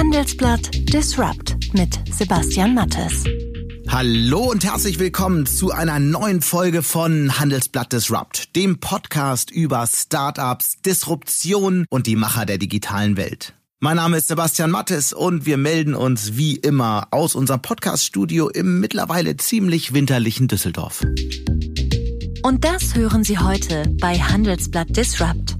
Handelsblatt Disrupt mit Sebastian Mattes. Hallo und herzlich willkommen zu einer neuen Folge von Handelsblatt Disrupt, dem Podcast über Startups, Disruption und die Macher der digitalen Welt. Mein Name ist Sebastian Mattes und wir melden uns wie immer aus unserem Podcaststudio im mittlerweile ziemlich winterlichen Düsseldorf. Und das hören Sie heute bei Handelsblatt Disrupt.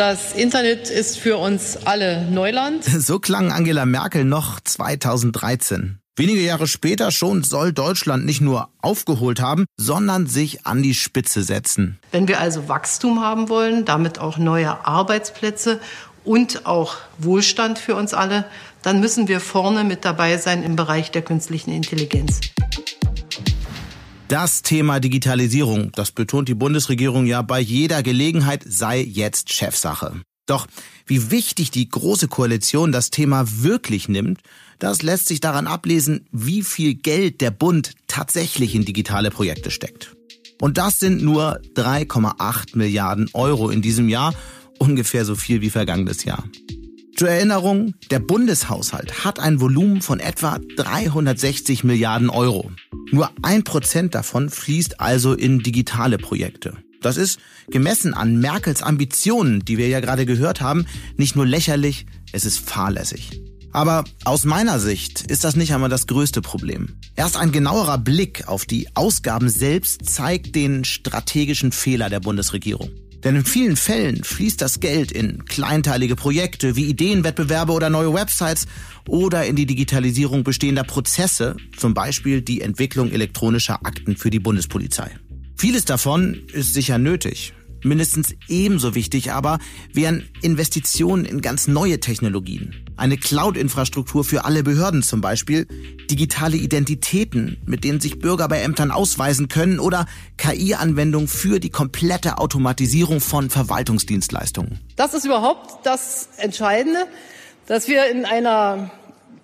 Das Internet ist für uns alle Neuland. So klang Angela Merkel noch 2013. Wenige Jahre später schon soll Deutschland nicht nur aufgeholt haben, sondern sich an die Spitze setzen. Wenn wir also Wachstum haben wollen, damit auch neue Arbeitsplätze und auch Wohlstand für uns alle, dann müssen wir vorne mit dabei sein im Bereich der künstlichen Intelligenz. Das Thema Digitalisierung, das betont die Bundesregierung ja bei jeder Gelegenheit, sei jetzt Chefsache. Doch wie wichtig die Große Koalition das Thema wirklich nimmt, das lässt sich daran ablesen, wie viel Geld der Bund tatsächlich in digitale Projekte steckt. Und das sind nur 3,8 Milliarden Euro in diesem Jahr, ungefähr so viel wie vergangenes Jahr. Zur Erinnerung, der Bundeshaushalt hat ein Volumen von etwa 360 Milliarden Euro. Nur ein Prozent davon fließt also in digitale Projekte. Das ist, gemessen an Merkels Ambitionen, die wir ja gerade gehört haben, nicht nur lächerlich, es ist fahrlässig. Aber aus meiner Sicht ist das nicht einmal das größte Problem. Erst ein genauerer Blick auf die Ausgaben selbst zeigt den strategischen Fehler der Bundesregierung. Denn in vielen Fällen fließt das Geld in kleinteilige Projekte wie Ideenwettbewerbe oder neue Websites oder in die Digitalisierung bestehender Prozesse, zum Beispiel die Entwicklung elektronischer Akten für die Bundespolizei. Vieles davon ist sicher nötig. Mindestens ebenso wichtig aber wären Investitionen in ganz neue Technologien. Eine Cloud-Infrastruktur für alle Behörden zum Beispiel, digitale Identitäten, mit denen sich Bürger bei Ämtern ausweisen können oder KI-Anwendung für die komplette Automatisierung von Verwaltungsdienstleistungen. Das ist überhaupt das Entscheidende, dass wir in einer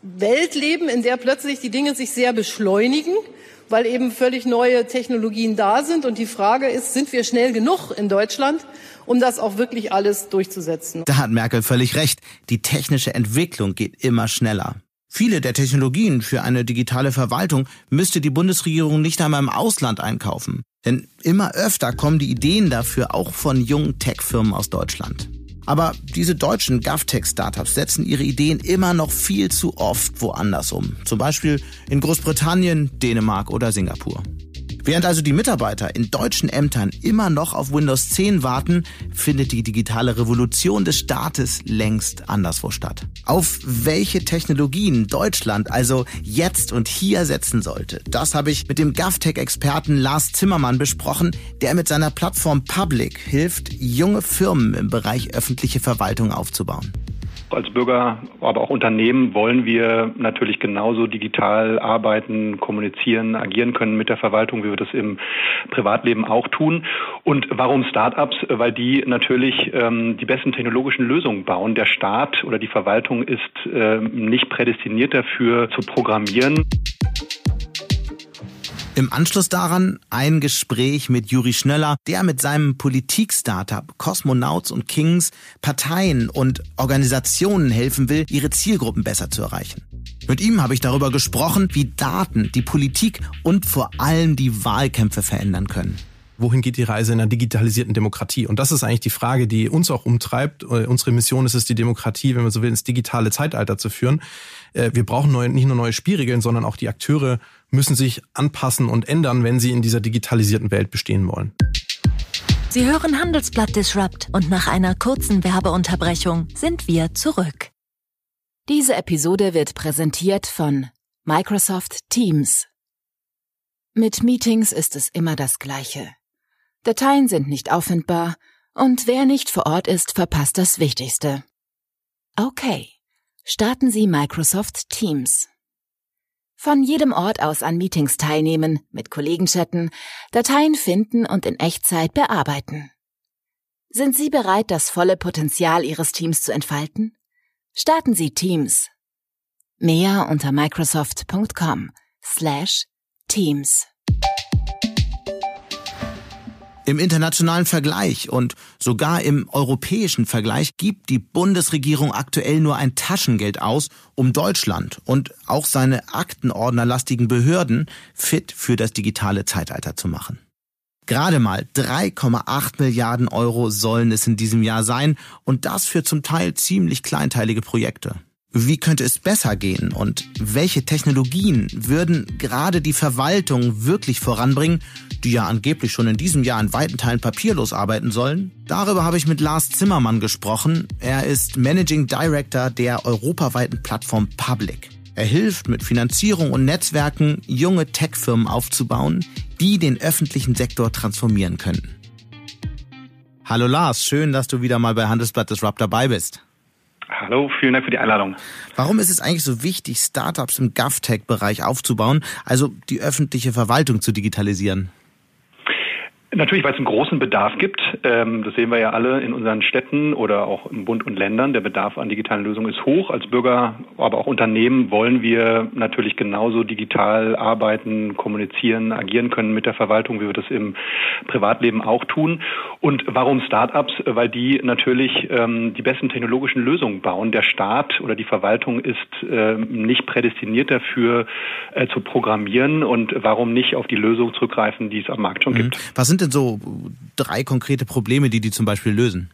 Welt leben, in der plötzlich die Dinge sich sehr beschleunigen weil eben völlig neue Technologien da sind. Und die Frage ist, sind wir schnell genug in Deutschland, um das auch wirklich alles durchzusetzen? Da hat Merkel völlig recht. Die technische Entwicklung geht immer schneller. Viele der Technologien für eine digitale Verwaltung müsste die Bundesregierung nicht einmal im Ausland einkaufen. Denn immer öfter kommen die Ideen dafür auch von jungen Tech-Firmen aus Deutschland. Aber diese deutschen GovTech-Startups setzen ihre Ideen immer noch viel zu oft woanders um. Zum Beispiel in Großbritannien, Dänemark oder Singapur. Während also die Mitarbeiter in deutschen Ämtern immer noch auf Windows 10 warten, findet die digitale Revolution des Staates längst anderswo statt. Auf welche Technologien Deutschland also jetzt und hier setzen sollte, das habe ich mit dem GovTech-Experten Lars Zimmermann besprochen, der mit seiner Plattform Public hilft, junge Firmen im Bereich öffentliche Verwaltung aufzubauen. Als Bürger, aber auch Unternehmen wollen wir natürlich genauso digital arbeiten, kommunizieren, agieren können mit der Verwaltung, wie wir das im Privatleben auch tun. Und warum Startups? Weil die natürlich ähm, die besten technologischen Lösungen bauen. Der Staat oder die Verwaltung ist äh, nicht prädestiniert dafür zu programmieren. Im Anschluss daran ein Gespräch mit Juri Schnöller, der mit seinem Politik-Startup Cosmonauts und Kings Parteien und Organisationen helfen will, ihre Zielgruppen besser zu erreichen. Mit ihm habe ich darüber gesprochen, wie Daten die Politik und vor allem die Wahlkämpfe verändern können wohin geht die Reise in einer digitalisierten Demokratie? Und das ist eigentlich die Frage, die uns auch umtreibt. Äh, unsere Mission ist es, die Demokratie, wenn man so will, ins digitale Zeitalter zu führen. Äh, wir brauchen neue, nicht nur neue Spielregeln, sondern auch die Akteure müssen sich anpassen und ändern, wenn sie in dieser digitalisierten Welt bestehen wollen. Sie hören Handelsblatt Disrupt und nach einer kurzen Werbeunterbrechung sind wir zurück. Diese Episode wird präsentiert von Microsoft Teams. Mit Meetings ist es immer das Gleiche. Dateien sind nicht auffindbar und wer nicht vor Ort ist, verpasst das Wichtigste. Okay, starten Sie Microsoft Teams. Von jedem Ort aus an Meetings teilnehmen, mit Kollegen chatten, Dateien finden und in Echtzeit bearbeiten. Sind Sie bereit, das volle Potenzial Ihres Teams zu entfalten? Starten Sie Teams. Mehr unter microsoft.com slash Teams. Im internationalen Vergleich und sogar im europäischen Vergleich gibt die Bundesregierung aktuell nur ein Taschengeld aus, um Deutschland und auch seine aktenordnerlastigen Behörden fit für das digitale Zeitalter zu machen. Gerade mal 3,8 Milliarden Euro sollen es in diesem Jahr sein und das für zum Teil ziemlich kleinteilige Projekte. Wie könnte es besser gehen und welche Technologien würden gerade die Verwaltung wirklich voranbringen, die ja angeblich schon in diesem Jahr in weiten Teilen papierlos arbeiten sollen? Darüber habe ich mit Lars Zimmermann gesprochen. Er ist Managing Director der europaweiten Plattform Public. Er hilft mit Finanzierung und Netzwerken, junge Tech-Firmen aufzubauen, die den öffentlichen Sektor transformieren können. Hallo Lars, schön, dass du wieder mal bei Handelsblatt Disrupt dabei bist. Hallo, vielen Dank für die Einladung. Warum ist es eigentlich so wichtig, Startups im GovTech-Bereich aufzubauen, also die öffentliche Verwaltung zu digitalisieren? Natürlich, weil es einen großen Bedarf gibt. Ähm, das sehen wir ja alle in unseren Städten oder auch im Bund und Ländern. Der Bedarf an digitalen Lösungen ist hoch. Als Bürger, aber auch Unternehmen wollen wir natürlich genauso digital arbeiten, kommunizieren, agieren können mit der Verwaltung, wie wir das im Privatleben auch tun. Und warum Startups? Weil die natürlich ähm, die besten technologischen Lösungen bauen. Der Staat oder die Verwaltung ist ähm, nicht prädestiniert dafür äh, zu programmieren. Und warum nicht auf die Lösung zurückgreifen, die es am Markt schon mhm. gibt? Was sind denn so drei konkrete Probleme, die die zum Beispiel lösen?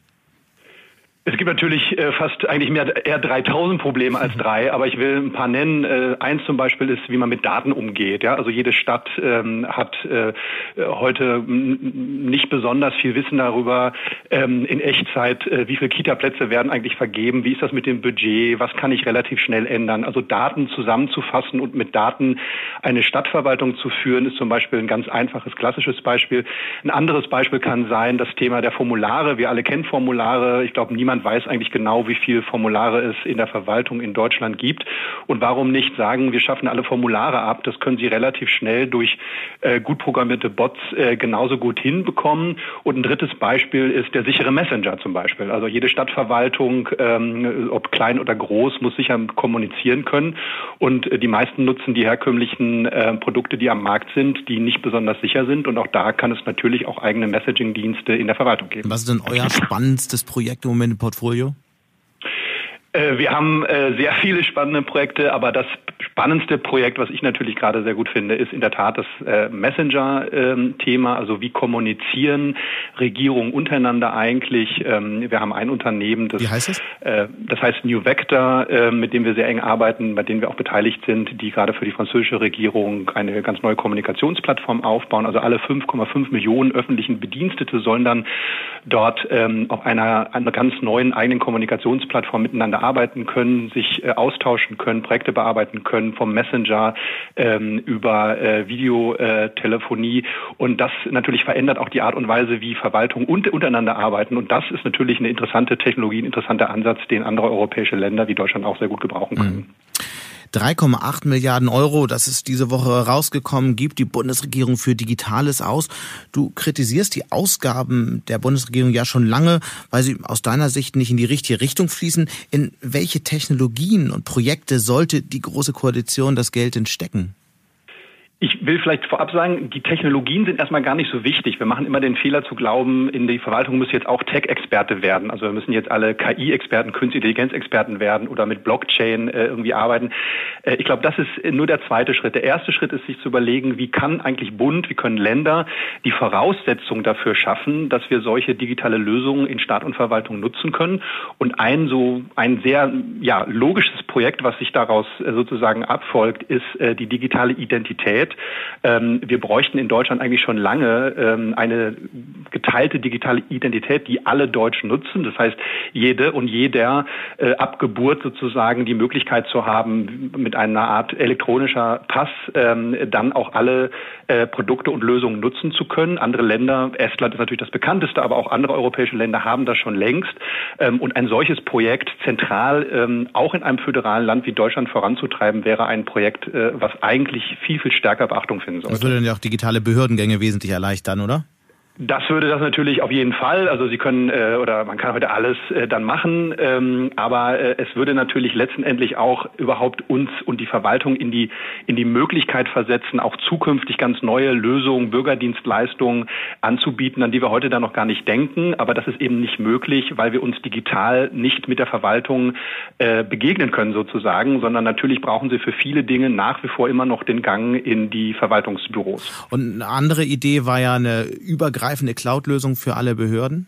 Es gibt natürlich äh, fast eigentlich mehr eher 3000 Probleme als drei, aber ich will ein paar nennen. Äh, eins zum Beispiel ist, wie man mit Daten umgeht. Ja, also jede Stadt ähm, hat äh, heute nicht besonders viel Wissen darüber ähm, in Echtzeit, äh, wie viele Kita-Plätze werden eigentlich vergeben, wie ist das mit dem Budget, was kann ich relativ schnell ändern. Also Daten zusammenzufassen und mit Daten eine Stadtverwaltung zu führen, ist zum Beispiel ein ganz einfaches klassisches Beispiel. Ein anderes Beispiel kann sein das Thema der Formulare. Wir alle kennen Formulare. Ich glaube, niemand niemand weiß eigentlich genau, wie viele Formulare es in der Verwaltung in Deutschland gibt. Und warum nicht sagen, wir schaffen alle Formulare ab? Das können Sie relativ schnell durch äh, gut programmierte Bots äh, genauso gut hinbekommen. Und ein drittes Beispiel ist der sichere Messenger zum Beispiel. Also jede Stadtverwaltung, ähm, ob klein oder groß, muss sicher kommunizieren können. Und äh, die meisten nutzen die herkömmlichen äh, Produkte, die am Markt sind, die nicht besonders sicher sind. Und auch da kann es natürlich auch eigene Messaging-Dienste in der Verwaltung geben. Was ist denn euer spannendstes Projekt im Moment Portfolio? Äh, wir haben äh, sehr viele spannende Projekte, aber das spannendste Projekt, was ich natürlich gerade sehr gut finde, ist in der Tat das äh, Messenger-Thema. Also wie kommunizieren Regierungen untereinander eigentlich? Ähm, wir haben ein Unternehmen, das, wie heißt es? das heißt New Vector, mit dem wir sehr eng arbeiten, bei denen wir auch beteiligt sind, die gerade für die französische Regierung eine ganz neue Kommunikationsplattform aufbauen. Also alle 5,5 Millionen öffentlichen Bedienstete sollen dann dort ähm, auf einer, einer ganz neuen eigenen Kommunikationsplattform miteinander arbeiten können, sich äh, austauschen können, Projekte bearbeiten können, vom Messenger ähm, über äh, Videotelefonie. Und das natürlich verändert auch die Art und Weise, wie Verwaltung und, untereinander arbeiten. Und das ist natürlich eine interessante Technologie, ein interessanter Ansatz, den andere europäische Länder wie Deutschland auch sehr gut gebrauchen können. Mhm. 3,8 Milliarden Euro, das ist diese Woche rausgekommen, gibt die Bundesregierung für Digitales aus. Du kritisierst die Ausgaben der Bundesregierung ja schon lange, weil sie aus deiner Sicht nicht in die richtige Richtung fließen. In welche Technologien und Projekte sollte die Große Koalition das Geld denn stecken? Ich will vielleicht vorab sagen, die Technologien sind erstmal gar nicht so wichtig. Wir machen immer den Fehler zu glauben, in die Verwaltung müssen jetzt auch Tech-Experte werden. Also wir müssen jetzt alle KI-Experten, Künstliche Intelligenz-Experten werden oder mit Blockchain äh, irgendwie arbeiten. Äh, ich glaube, das ist nur der zweite Schritt. Der erste Schritt ist, sich zu überlegen, wie kann eigentlich Bund, wie können Länder die Voraussetzungen dafür schaffen, dass wir solche digitale Lösungen in Staat und Verwaltung nutzen können. Und ein so ein sehr ja, logisches Projekt, was sich daraus äh, sozusagen abfolgt, ist äh, die digitale Identität ähm, wir bräuchten in Deutschland eigentlich schon lange ähm, eine geteilte digitale Identität, die alle Deutschen nutzen. Das heißt, jede und jeder äh, ab Geburt sozusagen die Möglichkeit zu haben, mit einer Art elektronischer Pass ähm, dann auch alle äh, Produkte und Lösungen nutzen zu können. Andere Länder, Estland ist natürlich das bekannteste, aber auch andere europäische Länder haben das schon längst. Ähm, und ein solches Projekt zentral ähm, auch in einem föderalen Land wie Deutschland voranzutreiben, wäre ein Projekt, äh, was eigentlich viel, viel stärker stärker Beachtung finden sollte. Das würde dann ja auch digitale Behördengänge wesentlich erleichtern, oder? Das würde das natürlich auf jeden Fall. Also Sie können äh, oder man kann heute alles äh, dann machen, ähm, aber äh, es würde natürlich letztendlich auch überhaupt uns und die Verwaltung in die in die Möglichkeit versetzen, auch zukünftig ganz neue Lösungen, Bürgerdienstleistungen anzubieten, an die wir heute dann noch gar nicht denken. Aber das ist eben nicht möglich, weil wir uns digital nicht mit der Verwaltung äh, begegnen können sozusagen, sondern natürlich brauchen Sie für viele Dinge nach wie vor immer noch den Gang in die Verwaltungsbüros. Und eine andere Idee war ja eine übergreifende übergreifende Cloud-Lösung für alle Behörden?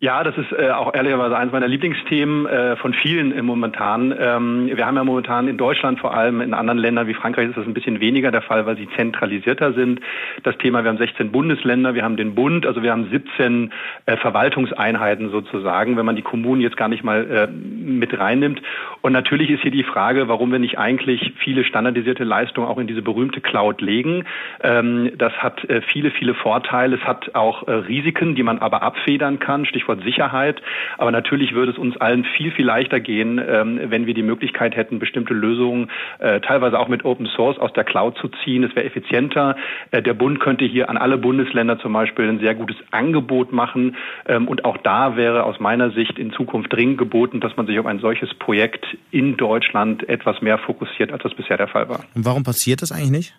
Ja, das ist äh, auch ehrlicherweise eines meiner Lieblingsthemen äh, von vielen im momentan. Ähm, wir haben ja momentan in Deutschland vor allem, in anderen Ländern wie Frankreich ist das ein bisschen weniger der Fall, weil sie zentralisierter sind. Das Thema, wir haben 16 Bundesländer, wir haben den Bund, also wir haben 17 äh, Verwaltungseinheiten sozusagen, wenn man die Kommunen jetzt gar nicht mal äh, mit reinnimmt. Und natürlich ist hier die Frage, warum wir nicht eigentlich viele standardisierte Leistungen auch in diese berühmte Cloud legen. Ähm, das hat äh, viele, viele Vorteile. Es hat auch äh, Risiken, die man aber abfedern kann. Stichwort Stichwort Sicherheit. Aber natürlich würde es uns allen viel, viel leichter gehen, ähm, wenn wir die Möglichkeit hätten, bestimmte Lösungen äh, teilweise auch mit Open Source aus der Cloud zu ziehen. Es wäre effizienter. Äh, der Bund könnte hier an alle Bundesländer zum Beispiel ein sehr gutes Angebot machen. Ähm, und auch da wäre aus meiner Sicht in Zukunft dringend geboten, dass man sich auf ein solches Projekt in Deutschland etwas mehr fokussiert, als das bisher der Fall war. Und warum passiert das eigentlich nicht?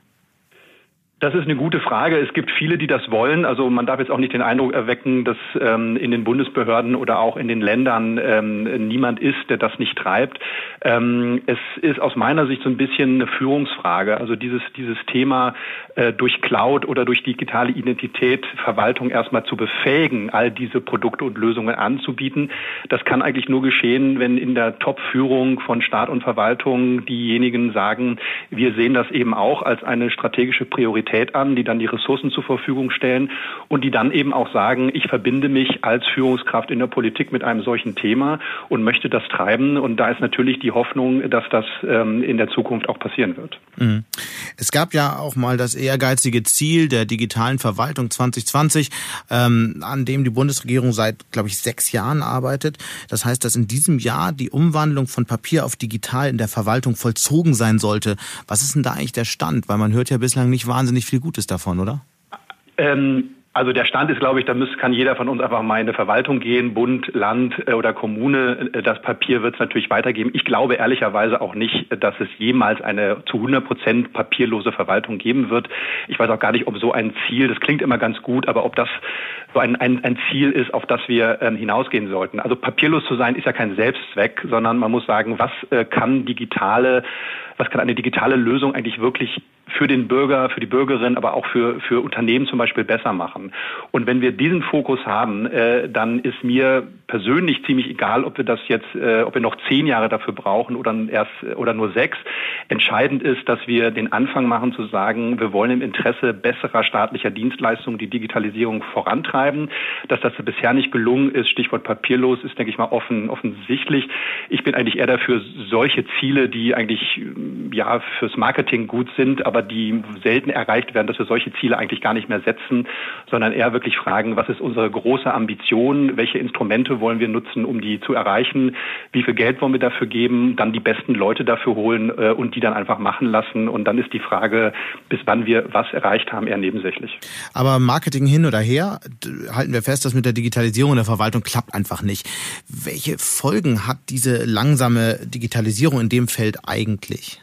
Das ist eine gute Frage. Es gibt viele, die das wollen. Also man darf jetzt auch nicht den Eindruck erwecken, dass ähm, in den Bundesbehörden oder auch in den Ländern ähm, niemand ist, der das nicht treibt. Ähm, es ist aus meiner Sicht so ein bisschen eine Führungsfrage. Also dieses, dieses Thema äh, durch Cloud oder durch digitale Identität Verwaltung erstmal zu befähigen, all diese Produkte und Lösungen anzubieten. Das kann eigentlich nur geschehen, wenn in der Top-Führung von Staat und Verwaltung diejenigen sagen, wir sehen das eben auch als eine strategische Priorität Autorität an, die dann die Ressourcen zur Verfügung stellen und die dann eben auch sagen, ich verbinde mich als Führungskraft in der Politik mit einem solchen Thema und möchte das treiben. Und da ist natürlich die Hoffnung, dass das ähm, in der Zukunft auch passieren wird. Mhm. Es gab ja auch mal das ehrgeizige Ziel der digitalen Verwaltung 2020, ähm, an dem die Bundesregierung seit, glaube ich, sechs Jahren arbeitet. Das heißt, dass in diesem Jahr die Umwandlung von Papier auf digital in der Verwaltung vollzogen sein sollte. Was ist denn da eigentlich der Stand? Weil man hört ja bislang nicht wahnsinnig wahnsinnig viel Gutes davon, oder? Ähm, also der Stand ist, glaube ich, da muss, kann jeder von uns einfach mal in eine Verwaltung gehen, Bund, Land äh, oder Kommune. Äh, das Papier wird es natürlich weitergeben. Ich glaube ehrlicherweise auch nicht, dass es jemals eine zu 100 Prozent papierlose Verwaltung geben wird. Ich weiß auch gar nicht, ob so ein Ziel, das klingt immer ganz gut, aber ob das so ein, ein, ein Ziel ist, auf das wir ähm, hinausgehen sollten. Also papierlos zu sein ist ja kein Selbstzweck, sondern man muss sagen, was äh, kann digitale, was kann eine digitale Lösung eigentlich wirklich für den Bürger, für die Bürgerin, aber auch für, für Unternehmen zum Beispiel besser machen. Und wenn wir diesen Fokus haben, äh, dann ist mir persönlich ziemlich egal, ob wir das jetzt, äh, ob wir noch zehn Jahre dafür brauchen oder erst oder nur sechs. Entscheidend ist, dass wir den Anfang machen zu sagen, wir wollen im Interesse besserer staatlicher Dienstleistungen die Digitalisierung vorantreiben. Dass das bisher nicht gelungen ist, Stichwort papierlos, ist, denke ich mal, offen, offensichtlich. Ich bin eigentlich eher dafür, solche Ziele, die eigentlich ja fürs Marketing gut sind, aber die selten erreicht werden, dass wir solche Ziele eigentlich gar nicht mehr setzen, sondern eher wirklich fragen, was ist unsere große Ambition, welche Instrumente wollen wir nutzen, um die zu erreichen, wie viel Geld wollen wir dafür geben, dann die besten Leute dafür holen äh, und die dann einfach machen lassen. Und dann ist die Frage, bis wann wir was erreicht haben, eher nebensächlich. Aber Marketing hin oder her, halten wir fest, dass mit der Digitalisierung der Verwaltung klappt einfach nicht. Welche Folgen hat diese langsame Digitalisierung in dem Feld eigentlich?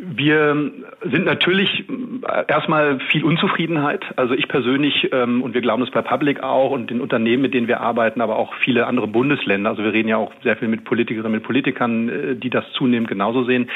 Wir sind natürlich äh, erstmal viel Unzufriedenheit. Also ich persönlich ähm, und wir glauben es bei Public auch und den Unternehmen, mit denen wir arbeiten, aber auch viele andere Bundesländer. Also wir reden ja auch sehr viel mit Politikerinnen, mit Politikern, äh, die das zunehmend genauso sehen.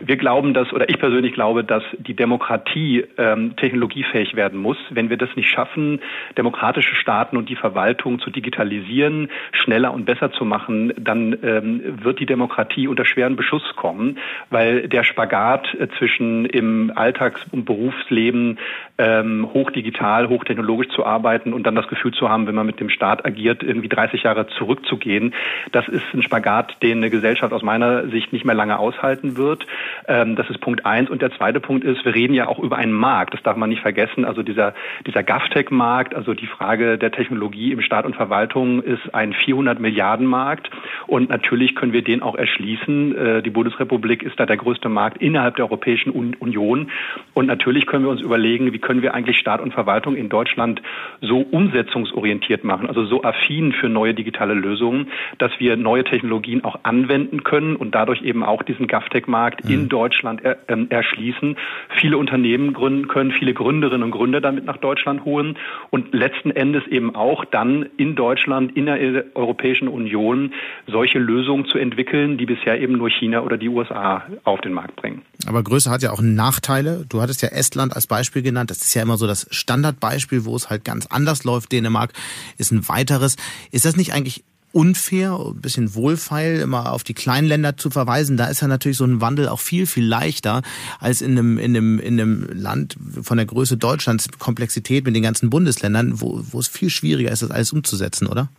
Wir glauben, dass oder ich persönlich glaube, dass die Demokratie ähm, technologiefähig werden muss. Wenn wir das nicht schaffen, demokratische Staaten und die Verwaltung zu digitalisieren, schneller und besser zu machen, dann ähm, wird die Demokratie unter schweren Beschuss kommen, weil der Spagat äh, zwischen im Alltags- und Berufsleben ähm, hochdigital, hochtechnologisch zu arbeiten und dann das Gefühl zu haben, wenn man mit dem Staat agiert, irgendwie 30 Jahre zurückzugehen. Das ist ein Spagat, den eine Gesellschaft aus meiner Sicht nicht mehr lange aushalten wird. Ähm, das ist Punkt eins. Und der zweite Punkt ist, wir reden ja auch über einen Markt. Das darf man nicht vergessen. Also dieser, dieser GovTech-Markt, also die Frage der Technologie im Staat und Verwaltung ist ein 400 Milliarden Markt. Und natürlich können wir den auch erschließen. Äh, die Bundesrepublik ist da der größte Markt innerhalb der Europäischen Union. Und natürlich können wir uns überlegen, wie können wir eigentlich Staat und Verwaltung in Deutschland so umsetzungsorientiert machen, also so affin für neue digitale Lösungen, dass wir neue Technologien auch anwenden können und dadurch eben auch diesen GovTech-Markt mhm. in Deutschland er, äh, erschließen, viele Unternehmen gründen können, viele Gründerinnen und Gründer damit nach Deutschland holen und letzten Endes eben auch dann in Deutschland, in der Europäischen Union solche Lösungen zu entwickeln, die bisher eben nur China oder die USA auf den Markt bringen. Aber Größe hat ja auch Nachteile. Du hattest ja Estland als Beispiel genannt. Das ist ja immer so das Standardbeispiel, wo es halt ganz anders läuft. Dänemark ist ein weiteres. Ist das nicht eigentlich unfair, ein bisschen wohlfeil, immer auf die kleinen Länder zu verweisen. Da ist ja natürlich so ein Wandel auch viel, viel leichter als in einem, in einem, in einem Land von der Größe Deutschlands, Komplexität mit den ganzen Bundesländern, wo, wo es viel schwieriger ist, das alles umzusetzen, oder?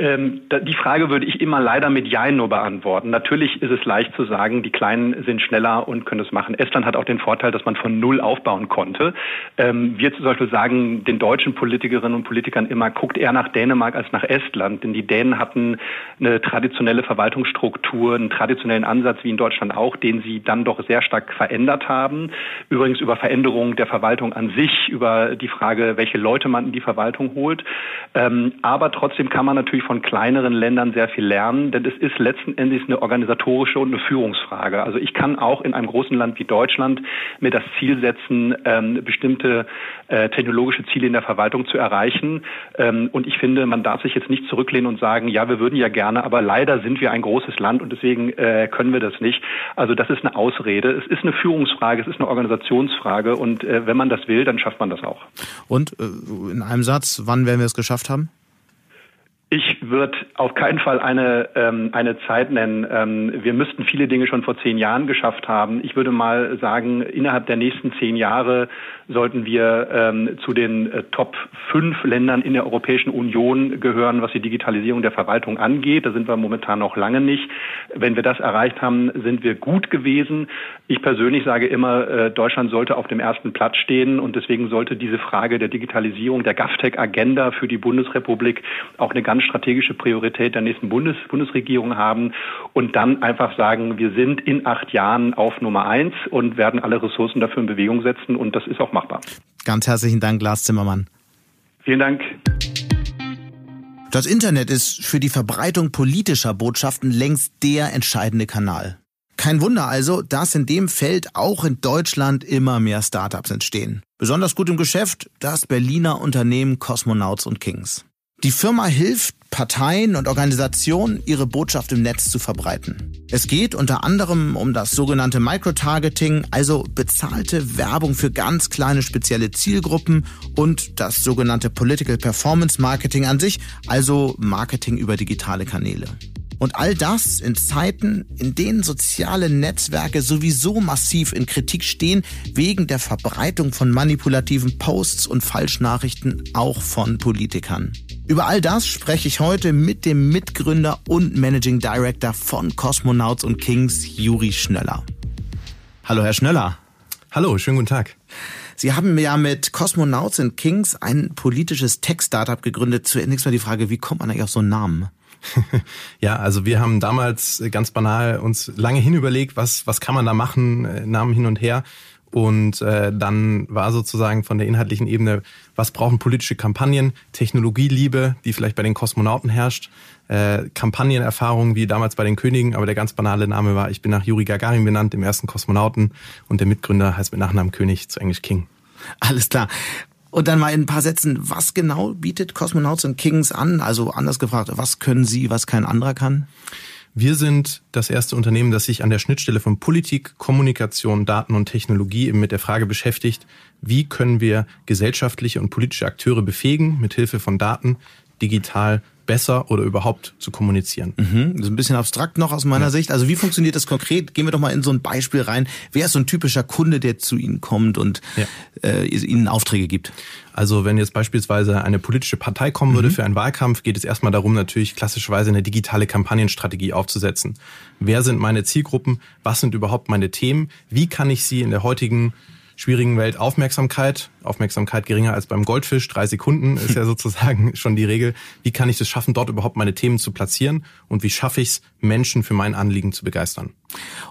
Ähm, die Frage würde ich immer leider mit Jein nur beantworten. Natürlich ist es leicht zu sagen, die Kleinen sind schneller und können es machen. Estland hat auch den Vorteil, dass man von Null aufbauen konnte. Ähm, wir zum Beispiel sagen den deutschen Politikerinnen und Politikern immer, guckt eher nach Dänemark als nach Estland. Denn die Dänen hatten eine traditionelle Verwaltungsstruktur, einen traditionellen Ansatz wie in Deutschland auch, den sie dann doch sehr stark verändert haben. Übrigens über Veränderungen der Verwaltung an sich, über die Frage, welche Leute man in die Verwaltung holt. Ähm, aber trotzdem kann man natürlich von kleineren Ländern sehr viel lernen, denn es ist letzten Endes eine organisatorische und eine Führungsfrage. Also ich kann auch in einem großen Land wie Deutschland mir das Ziel setzen, ähm, bestimmte äh, technologische Ziele in der Verwaltung zu erreichen. Ähm, und ich finde, man darf sich jetzt nicht zurücklehnen und sagen, ja, wir würden ja gerne, aber leider sind wir ein großes Land und deswegen äh, können wir das nicht. Also das ist eine Ausrede. Es ist eine Führungsfrage, es ist eine Organisationsfrage und äh, wenn man das will, dann schafft man das auch. Und äh, in einem Satz, wann werden wir es geschafft haben? Ich würde auf keinen Fall eine, ähm, eine Zeit nennen. Ähm, wir müssten viele Dinge schon vor zehn Jahren geschafft haben. Ich würde mal sagen, innerhalb der nächsten zehn Jahre sollten wir ähm, zu den äh, Top fünf Ländern in der Europäischen Union gehören, was die Digitalisierung der Verwaltung angeht. Da sind wir momentan noch lange nicht. Wenn wir das erreicht haben, sind wir gut gewesen. Ich persönlich sage immer, äh, Deutschland sollte auf dem ersten Platz stehen und deswegen sollte diese Frage der Digitalisierung, der GovTech-Agenda für die Bundesrepublik auch eine ganz ganz strategische Priorität der nächsten Bundes Bundesregierung haben und dann einfach sagen, wir sind in acht Jahren auf Nummer eins und werden alle Ressourcen dafür in Bewegung setzen und das ist auch machbar. Ganz herzlichen Dank, Lars Zimmermann. Vielen Dank. Das Internet ist für die Verbreitung politischer Botschaften längst der entscheidende Kanal. Kein Wunder also, dass in dem Feld auch in Deutschland immer mehr Startups entstehen. Besonders gut im Geschäft das Berliner Unternehmen Cosmonauts und Kings. Die Firma hilft Parteien und Organisationen, ihre Botschaft im Netz zu verbreiten. Es geht unter anderem um das sogenannte Microtargeting, also bezahlte Werbung für ganz kleine spezielle Zielgruppen und das sogenannte Political Performance Marketing an sich, also Marketing über digitale Kanäle. Und all das in Zeiten, in denen soziale Netzwerke sowieso massiv in Kritik stehen, wegen der Verbreitung von manipulativen Posts und Falschnachrichten auch von Politikern. Über all das spreche ich heute mit dem Mitgründer und Managing Director von Cosmonauts und Kings, Juri Schnöller. Hallo, Herr Schnöller. Hallo, schönen guten Tag. Sie haben ja mit Cosmonauts and Kings ein politisches Tech-Startup gegründet. Zunächst mal die Frage, wie kommt man eigentlich auf so einen Namen? ja, also wir haben damals ganz banal uns lange hin überlegt, was, was kann man da machen, äh, Namen hin und her und äh, dann war sozusagen von der inhaltlichen Ebene, was brauchen politische Kampagnen, Technologieliebe, die vielleicht bei den Kosmonauten herrscht, äh, Kampagnenerfahrung wie damals bei den Königen, aber der ganz banale Name war, ich bin nach Juri Gagarin benannt, dem ersten Kosmonauten und der Mitgründer heißt mit Nachnamen König, zu Englisch King. Alles klar. Und dann mal in ein paar Sätzen, was genau bietet Cosmonauts and Kings an? Also anders gefragt, was können Sie, was kein anderer kann? Wir sind das erste Unternehmen, das sich an der Schnittstelle von Politik, Kommunikation, Daten und Technologie eben mit der Frage beschäftigt, wie können wir gesellschaftliche und politische Akteure befähigen, mit Hilfe von Daten digital besser oder überhaupt zu kommunizieren. Mhm. Das ist ein bisschen abstrakt noch aus meiner ja. Sicht. Also wie funktioniert das konkret? Gehen wir doch mal in so ein Beispiel rein. Wer ist so ein typischer Kunde, der zu Ihnen kommt und ja. äh, Ihnen Aufträge gibt? Also wenn jetzt beispielsweise eine politische Partei kommen würde mhm. für einen Wahlkampf, geht es erstmal darum, natürlich klassischerweise eine digitale Kampagnenstrategie aufzusetzen. Wer sind meine Zielgruppen? Was sind überhaupt meine Themen? Wie kann ich sie in der heutigen schwierigen Welt Aufmerksamkeit. Aufmerksamkeit geringer als beim Goldfisch. Drei Sekunden ist ja sozusagen schon die Regel. Wie kann ich es schaffen, dort überhaupt meine Themen zu platzieren? Und wie schaffe ich es, Menschen für mein Anliegen zu begeistern?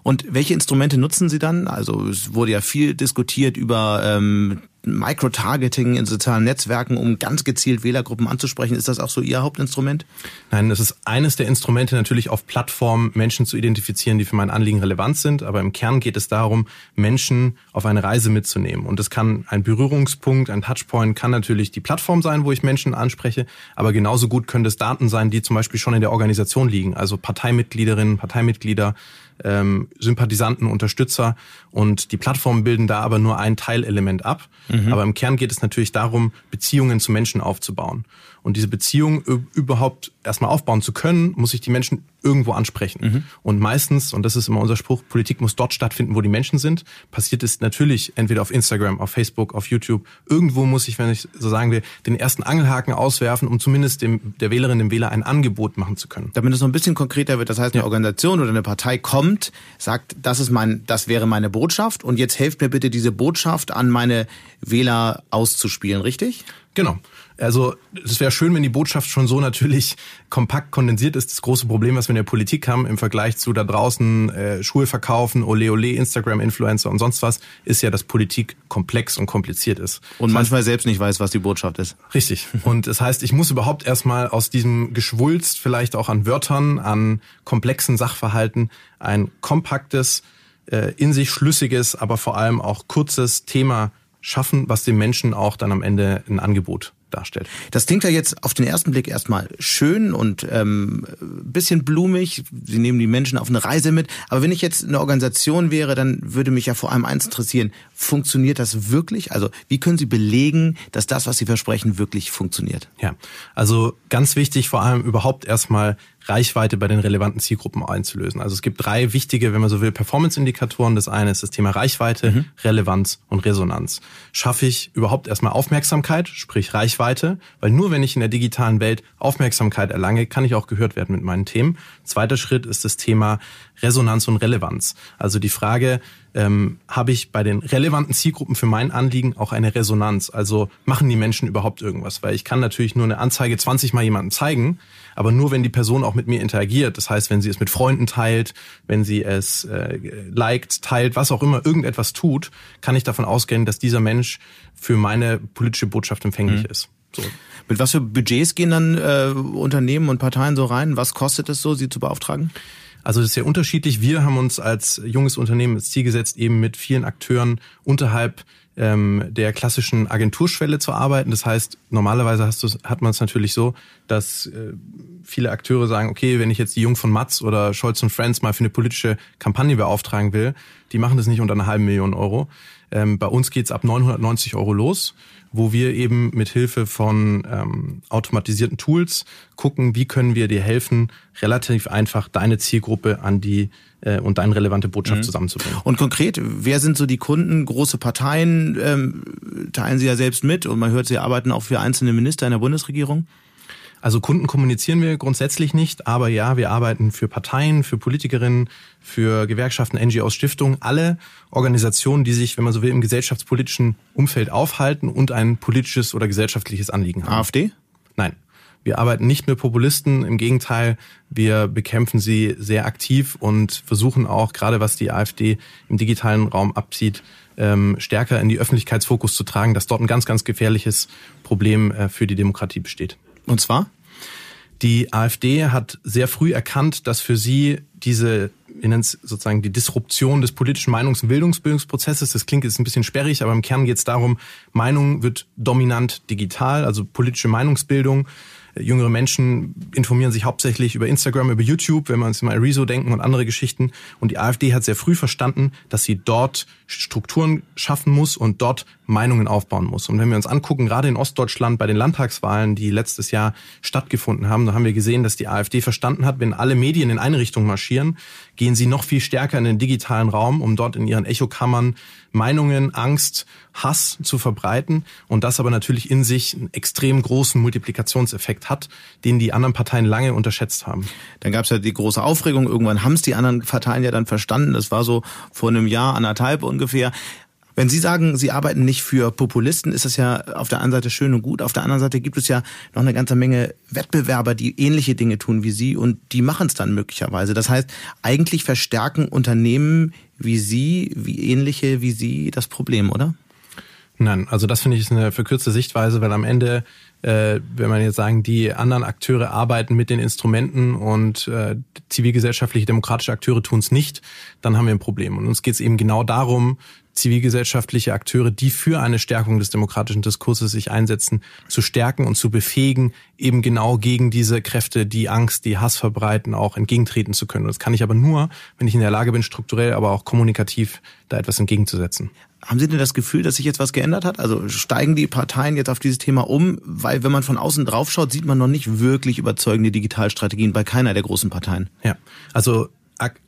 Und welche Instrumente nutzen Sie dann? Also es wurde ja viel diskutiert über ähm, Microtargeting in sozialen Netzwerken, um ganz gezielt Wählergruppen anzusprechen. Ist das auch so Ihr Hauptinstrument? Nein, das ist eines der Instrumente natürlich auf Plattformen Menschen zu identifizieren, die für mein Anliegen relevant sind. Aber im Kern geht es darum, Menschen auf eine Reise mitzunehmen. Und das kann ein Berührungspunkt, ein Touchpoint, kann natürlich die Plattform sein, wo ich Menschen anspreche. Aber genauso gut können das Daten sein, die zum Beispiel schon in der Organisation liegen. Also Parteimitgliederinnen, Parteimitglieder, ähm, Sympathisanten, Unterstützer und die Plattformen bilden da aber nur ein Teilelement ab. Mhm. Aber im Kern geht es natürlich darum, Beziehungen zu Menschen aufzubauen. Und diese Beziehung überhaupt erstmal aufbauen zu können, muss ich die Menschen irgendwo ansprechen. Mhm. Und meistens, und das ist immer unser Spruch, Politik muss dort stattfinden, wo die Menschen sind, passiert es natürlich entweder auf Instagram, auf Facebook, auf YouTube. Irgendwo muss ich, wenn ich so sagen will, den ersten Angelhaken auswerfen, um zumindest dem, der Wählerin, dem Wähler ein Angebot machen zu können. Damit es noch ein bisschen konkreter wird, das heißt, eine Organisation oder eine Partei kommt, sagt, das ist mein, das wäre meine Botschaft und jetzt helft mir bitte diese Botschaft an meine Wähler auszuspielen, richtig? Genau. Also es wäre schön, wenn die Botschaft schon so natürlich kompakt kondensiert ist. Das große Problem, was wir in der Politik haben im Vergleich zu da draußen äh, Schuhe verkaufen, ole ole, Instagram-Influencer und sonst was, ist ja, dass Politik komplex und kompliziert ist. Und das manchmal heißt, selbst nicht weiß, was die Botschaft ist. Richtig. Und das heißt, ich muss überhaupt erstmal aus diesem Geschwulst, vielleicht auch an Wörtern, an komplexen Sachverhalten, ein kompaktes, äh, in sich schlüssiges, aber vor allem auch kurzes Thema schaffen, was dem Menschen auch dann am Ende ein Angebot darstellt. Das klingt ja jetzt auf den ersten Blick erstmal schön und ähm, bisschen blumig. Sie nehmen die Menschen auf eine Reise mit. Aber wenn ich jetzt eine Organisation wäre, dann würde mich ja vor allem eins interessieren. Funktioniert das wirklich? Also wie können Sie belegen, dass das, was Sie versprechen, wirklich funktioniert? Ja, also ganz wichtig vor allem überhaupt erstmal Reichweite bei den relevanten Zielgruppen einzulösen. Also es gibt drei wichtige, wenn man so will, Performance-Indikatoren. Das eine ist das Thema Reichweite, mhm. Relevanz und Resonanz. Schaffe ich überhaupt erstmal Aufmerksamkeit, sprich Reichweite, weil nur wenn ich in der digitalen Welt Aufmerksamkeit erlange, kann ich auch gehört werden mit meinen Themen. Zweiter Schritt ist das Thema Resonanz und Relevanz. Also die Frage, ähm, habe ich bei den relevanten Zielgruppen für mein Anliegen auch eine Resonanz? Also machen die Menschen überhaupt irgendwas? Weil ich kann natürlich nur eine Anzeige 20 Mal jemandem zeigen, aber nur wenn die Person auch mit mir interagiert. Das heißt, wenn sie es mit Freunden teilt, wenn sie es äh, liked, teilt, was auch immer, irgendetwas tut, kann ich davon ausgehen, dass dieser Mensch für meine politische Botschaft empfänglich mhm. ist. So. Mit was für Budgets gehen dann äh, Unternehmen und Parteien so rein? Was kostet es so, sie zu beauftragen? Also das ist sehr unterschiedlich. Wir haben uns als junges Unternehmen das Ziel gesetzt, eben mit vielen Akteuren unterhalb ähm, der klassischen Agenturschwelle zu arbeiten. Das heißt, normalerweise hast du, hat man es natürlich so, dass äh, viele Akteure sagen, okay, wenn ich jetzt die Jung von Matz oder Scholz und Friends mal für eine politische Kampagne beauftragen will, die machen das nicht unter einer halben Million Euro. Ähm, bei uns geht's ab 990 Euro los wo wir eben mit Hilfe von ähm, automatisierten Tools gucken, wie können wir dir helfen, relativ einfach deine Zielgruppe an die äh, und deine relevante Botschaft mhm. zusammenzubringen. Und konkret, wer sind so die Kunden? Große Parteien ähm, teilen Sie ja selbst mit und man hört, Sie arbeiten auch für einzelne Minister in der Bundesregierung. Also Kunden kommunizieren wir grundsätzlich nicht, aber ja, wir arbeiten für Parteien, für Politikerinnen, für Gewerkschaften, NGOs, Stiftungen, alle Organisationen, die sich, wenn man so will, im gesellschaftspolitischen Umfeld aufhalten und ein politisches oder gesellschaftliches Anliegen haben. AfD? Nein. Wir arbeiten nicht mit Populisten, im Gegenteil, wir bekämpfen sie sehr aktiv und versuchen auch, gerade was die AfD im digitalen Raum abzieht, ähm, stärker in die Öffentlichkeitsfokus zu tragen, dass dort ein ganz, ganz gefährliches Problem äh, für die Demokratie besteht. Und zwar? Die AfD hat sehr früh erkannt, dass für sie diese, wir nennen es sozusagen die Disruption des politischen Meinungs- und Bildungsbildungsprozesses, das klingt jetzt ein bisschen sperrig, aber im Kern geht es darum, Meinung wird dominant digital, also politische Meinungsbildung Jüngere Menschen informieren sich hauptsächlich über Instagram, über YouTube, wenn wir uns mal Rezo denken und andere Geschichten. Und die AfD hat sehr früh verstanden, dass sie dort Strukturen schaffen muss und dort Meinungen aufbauen muss. Und wenn wir uns angucken, gerade in Ostdeutschland bei den Landtagswahlen, die letztes Jahr stattgefunden haben, da haben wir gesehen, dass die AfD verstanden hat, wenn alle Medien in eine Richtung marschieren, gehen sie noch viel stärker in den digitalen Raum, um dort in ihren Echokammern Meinungen, Angst, Hass zu verbreiten und das aber natürlich in sich einen extrem großen Multiplikationseffekt hat, den die anderen Parteien lange unterschätzt haben. Dann gab es ja die große Aufregung, irgendwann haben es die anderen Parteien ja dann verstanden, das war so vor einem Jahr, anderthalb ungefähr. Wenn Sie sagen, Sie arbeiten nicht für Populisten, ist das ja auf der einen Seite schön und gut. Auf der anderen Seite gibt es ja noch eine ganze Menge Wettbewerber, die ähnliche Dinge tun wie Sie und die machen es dann möglicherweise. Das heißt, eigentlich verstärken Unternehmen wie Sie, wie ähnliche wie Sie das Problem, oder? Nein, also das finde ich ist eine verkürzte Sichtweise, weil am Ende äh, wenn man jetzt sagen, die anderen Akteure arbeiten mit den Instrumenten und äh, zivilgesellschaftliche demokratische Akteure tun es nicht, dann haben wir ein Problem. Und uns geht es eben genau darum, zivilgesellschaftliche Akteure, die für eine Stärkung des demokratischen Diskurses sich einsetzen, zu stärken und zu befähigen, eben genau gegen diese Kräfte, die Angst, die Hass verbreiten, auch entgegentreten zu können. Und das kann ich aber nur, wenn ich in der Lage bin, strukturell, aber auch kommunikativ da etwas entgegenzusetzen. Haben Sie denn das Gefühl, dass sich jetzt was geändert hat? Also steigen die Parteien jetzt auf dieses Thema um? Weil wenn man von außen draufschaut, sieht man noch nicht wirklich überzeugende Digitalstrategien bei keiner der großen Parteien. Ja, also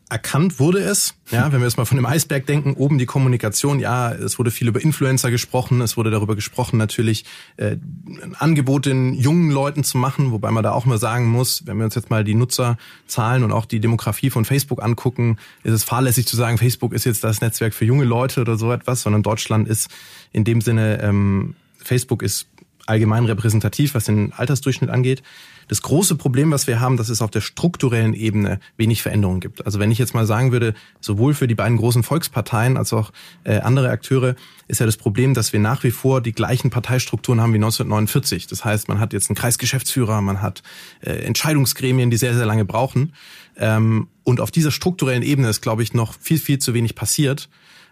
erkannt wurde es, ja, wenn wir jetzt mal von dem Eisberg denken, oben die Kommunikation, ja, es wurde viel über Influencer gesprochen, es wurde darüber gesprochen, natürlich äh, ein Angebot den jungen Leuten zu machen, wobei man da auch mal sagen muss, wenn wir uns jetzt mal die Nutzerzahlen und auch die Demografie von Facebook angucken, ist es fahrlässig zu sagen, Facebook ist jetzt das Netzwerk für junge Leute oder so etwas, sondern Deutschland ist in dem Sinne, ähm, Facebook ist allgemein repräsentativ, was den Altersdurchschnitt angeht. Das große Problem, was wir haben, dass es auf der strukturellen Ebene wenig Veränderungen gibt. Also wenn ich jetzt mal sagen würde, sowohl für die beiden großen Volksparteien als auch äh, andere Akteure, ist ja das Problem, dass wir nach wie vor die gleichen Parteistrukturen haben wie 1949. Das heißt, man hat jetzt einen Kreisgeschäftsführer, man hat äh, Entscheidungsgremien, die sehr, sehr lange brauchen. Ähm, und auf dieser strukturellen Ebene ist, glaube ich, noch viel, viel zu wenig passiert.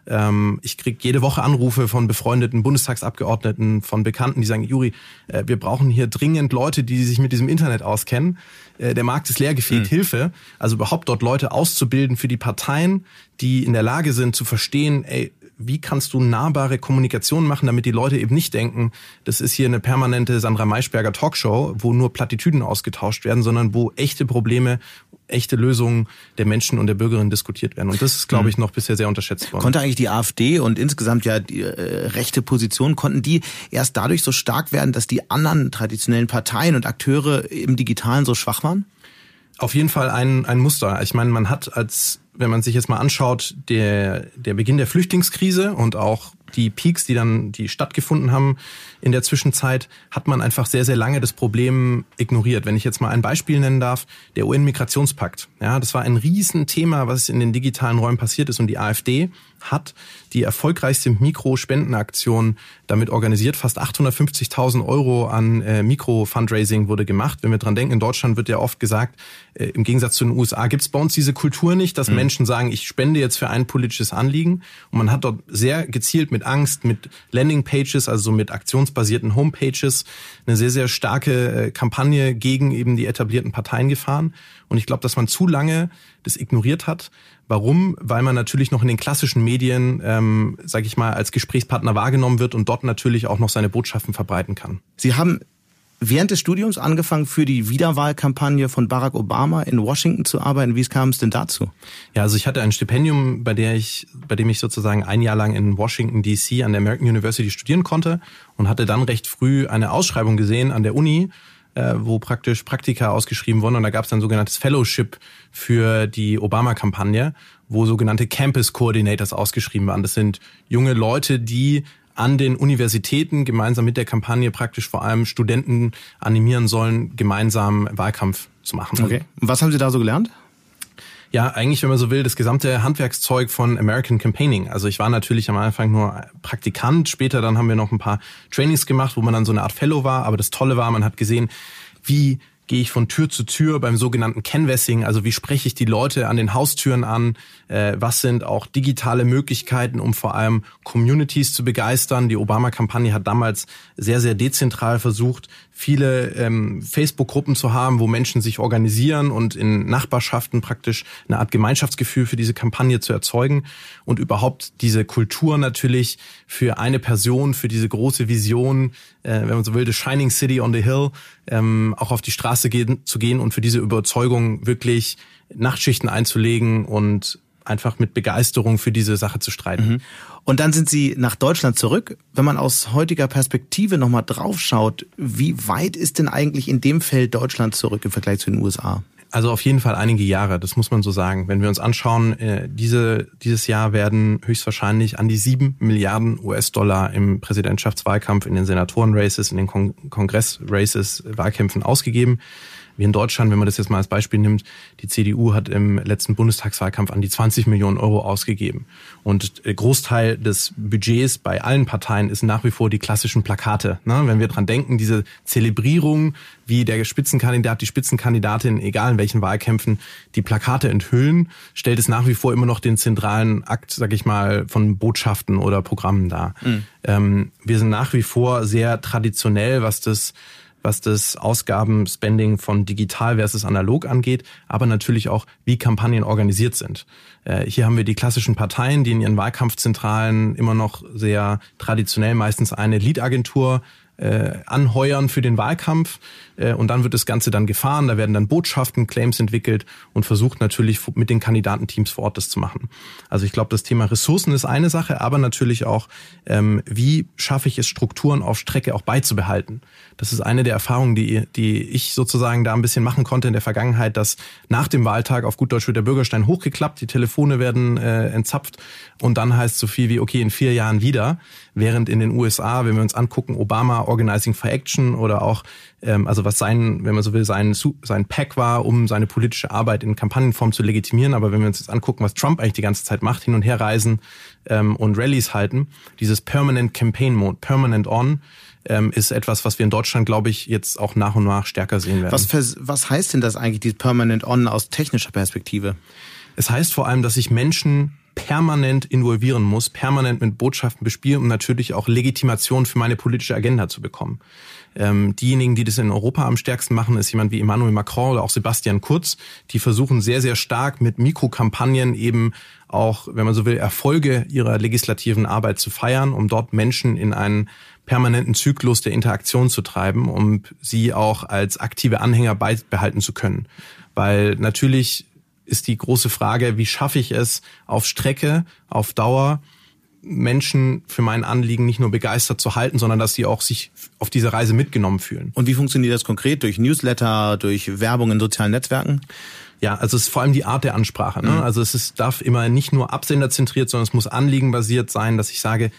Ähm, ich kriege jede Woche Anrufe von befreundeten Bundestagsabgeordneten, von Bekannten, die sagen, Juri, äh, wir brauchen hier dringend Leute, die sich mit diesem Internet auskennen. Äh, der Markt ist leergefegt, mhm. Hilfe. Also überhaupt dort Leute auszubilden für die Parteien, die in der Lage sind zu verstehen, ey, wie kannst du nahbare Kommunikation machen, damit die Leute eben nicht denken, das ist hier eine permanente Sandra Maischberger Talkshow, wo nur Plattitüden ausgetauscht werden, sondern wo echte Probleme echte Lösungen der Menschen und der Bürgerinnen diskutiert werden. Und das ist, glaube ich, noch bisher sehr unterschätzt worden. Konnte eigentlich die AfD und insgesamt ja die äh, rechte Position, konnten die erst dadurch so stark werden, dass die anderen traditionellen Parteien und Akteure im Digitalen so schwach waren? Auf jeden Fall ein, ein Muster. Ich meine, man hat als, wenn man sich jetzt mal anschaut, der, der Beginn der Flüchtlingskrise und auch die Peaks, die dann, die stattgefunden haben in der Zwischenzeit, hat man einfach sehr, sehr lange das Problem ignoriert. Wenn ich jetzt mal ein Beispiel nennen darf, der UN-Migrationspakt. Ja, das war ein Riesenthema, was in den digitalen Räumen passiert ist und die AfD hat die erfolgreichste Mikro-Spendenaktion damit organisiert. Fast 850.000 Euro an äh, Mikro-Fundraising wurde gemacht. Wenn wir dran denken, in Deutschland wird ja oft gesagt, äh, im Gegensatz zu den USA gibt es bei uns diese Kultur nicht, dass mhm. Menschen sagen, ich spende jetzt für ein politisches Anliegen. Und man hat dort sehr gezielt mit Angst, mit Landing-Pages, also mit aktionsbasierten Homepages, eine sehr, sehr starke äh, Kampagne gegen eben die etablierten Parteien gefahren. Und ich glaube, dass man zu lange das ignoriert hat. Warum? Weil man natürlich noch in den klassischen Medien, ähm, sage ich mal, als Gesprächspartner wahrgenommen wird und dort natürlich auch noch seine Botschaften verbreiten kann. Sie haben während des Studiums angefangen, für die Wiederwahlkampagne von Barack Obama in Washington zu arbeiten. Wie kam es denn dazu? Ja, also ich hatte ein Stipendium, bei der ich, bei dem ich sozusagen ein Jahr lang in Washington DC an der American University studieren konnte und hatte dann recht früh eine Ausschreibung gesehen an der Uni äh, wo praktisch Praktika ausgeschrieben wurden und da gab es dann sogenanntes Fellowship für die Obama-Kampagne, wo sogenannte Campus Coordinators ausgeschrieben waren. Das sind junge Leute, die an den Universitäten gemeinsam mit der Kampagne praktisch vor allem Studenten animieren sollen, gemeinsam Wahlkampf zu machen. Okay. Was haben Sie da so gelernt? Ja, eigentlich, wenn man so will, das gesamte Handwerkszeug von American Campaigning. Also ich war natürlich am Anfang nur Praktikant, später dann haben wir noch ein paar Trainings gemacht, wo man dann so eine Art Fellow war, aber das Tolle war, man hat gesehen, wie gehe ich von Tür zu Tür beim sogenannten Canvassing, also wie spreche ich die Leute an den Haustüren an, äh, was sind auch digitale Möglichkeiten, um vor allem Communities zu begeistern. Die Obama-Kampagne hat damals sehr, sehr dezentral versucht, viele ähm, Facebook-Gruppen zu haben, wo Menschen sich organisieren und in Nachbarschaften praktisch eine Art Gemeinschaftsgefühl für diese Kampagne zu erzeugen und überhaupt diese Kultur natürlich für eine Person, für diese große Vision, äh, wenn man so will, the Shining City on the Hill, ähm, auch auf die Straße gehen, zu gehen und für diese Überzeugung wirklich Nachtschichten einzulegen und einfach mit Begeisterung für diese Sache zu streiten. Mhm. Und dann sind Sie nach Deutschland zurück. Wenn man aus heutiger Perspektive nochmal draufschaut, wie weit ist denn eigentlich in dem Feld Deutschland zurück im Vergleich zu den USA? Also auf jeden Fall einige Jahre, das muss man so sagen. Wenn wir uns anschauen, äh, diese, dieses Jahr werden höchstwahrscheinlich an die sieben Milliarden US-Dollar im Präsidentschaftswahlkampf, in den Senatoren-Races, in den Kong Kongress-Races, Wahlkämpfen ausgegeben wie in Deutschland, wenn man das jetzt mal als Beispiel nimmt, die CDU hat im letzten Bundestagswahlkampf an die 20 Millionen Euro ausgegeben. Und der Großteil des Budgets bei allen Parteien ist nach wie vor die klassischen Plakate. Ne? Wenn wir dran denken, diese Zelebrierung, wie der Spitzenkandidat, die Spitzenkandidatin, egal in welchen Wahlkämpfen, die Plakate enthüllen, stellt es nach wie vor immer noch den zentralen Akt, sag ich mal, von Botschaften oder Programmen dar. Mhm. Ähm, wir sind nach wie vor sehr traditionell, was das was das Ausgabenspending von digital versus analog angeht, aber natürlich auch, wie Kampagnen organisiert sind. Äh, hier haben wir die klassischen Parteien, die in ihren Wahlkampfzentralen immer noch sehr traditionell meistens eine Lead-Agentur äh, anheuern für den Wahlkampf äh, und dann wird das Ganze dann gefahren, da werden dann Botschaften, Claims entwickelt und versucht natürlich mit den Kandidatenteams vor Ort das zu machen. Also ich glaube, das Thema Ressourcen ist eine Sache, aber natürlich auch, ähm, wie schaffe ich es, Strukturen auf Strecke auch beizubehalten. Das ist eine der Erfahrungen, die, die ich sozusagen da ein bisschen machen konnte in der Vergangenheit, dass nach dem Wahltag auf gut Deutsch wird der Bürgerstein hochgeklappt, die Telefone werden äh, entzapft und dann heißt so viel wie, okay, in vier Jahren wieder, während in den USA, wenn wir uns angucken, Obama Organizing for Action oder auch ähm, also was sein, wenn man so will, sein, sein Pack war, um seine politische Arbeit in Kampagnenform zu legitimieren. Aber wenn wir uns jetzt angucken, was Trump eigentlich die ganze Zeit macht, hin und her reisen ähm, und Rallies halten, dieses Permanent Campaign Mode, Permanent On, ähm, ist etwas, was wir in Deutschland, glaube ich, jetzt auch nach und nach stärker sehen werden. Was, für, was heißt denn das eigentlich, dieses Permanent On aus technischer Perspektive? Es heißt vor allem, dass sich Menschen permanent involvieren muss, permanent mit Botschaften bespielen, um natürlich auch Legitimation für meine politische Agenda zu bekommen. Ähm, diejenigen, die das in Europa am stärksten machen, ist jemand wie Emmanuel Macron oder auch Sebastian Kurz. Die versuchen sehr, sehr stark mit Mikrokampagnen eben auch, wenn man so will, Erfolge ihrer legislativen Arbeit zu feiern, um dort Menschen in einen permanenten Zyklus der Interaktion zu treiben, um sie auch als aktive Anhänger beibehalten zu können. Weil natürlich ist die große Frage, wie schaffe ich es auf Strecke, auf Dauer, Menschen für mein Anliegen nicht nur begeistert zu halten, sondern dass sie auch sich auf dieser Reise mitgenommen fühlen. Und wie funktioniert das konkret? Durch Newsletter, durch Werbung in sozialen Netzwerken? Ja, also es ist vor allem die Art der Ansprache. Ne? Mhm. Also es ist, darf immer nicht nur absenderzentriert, sondern es muss anliegenbasiert sein, dass ich sage,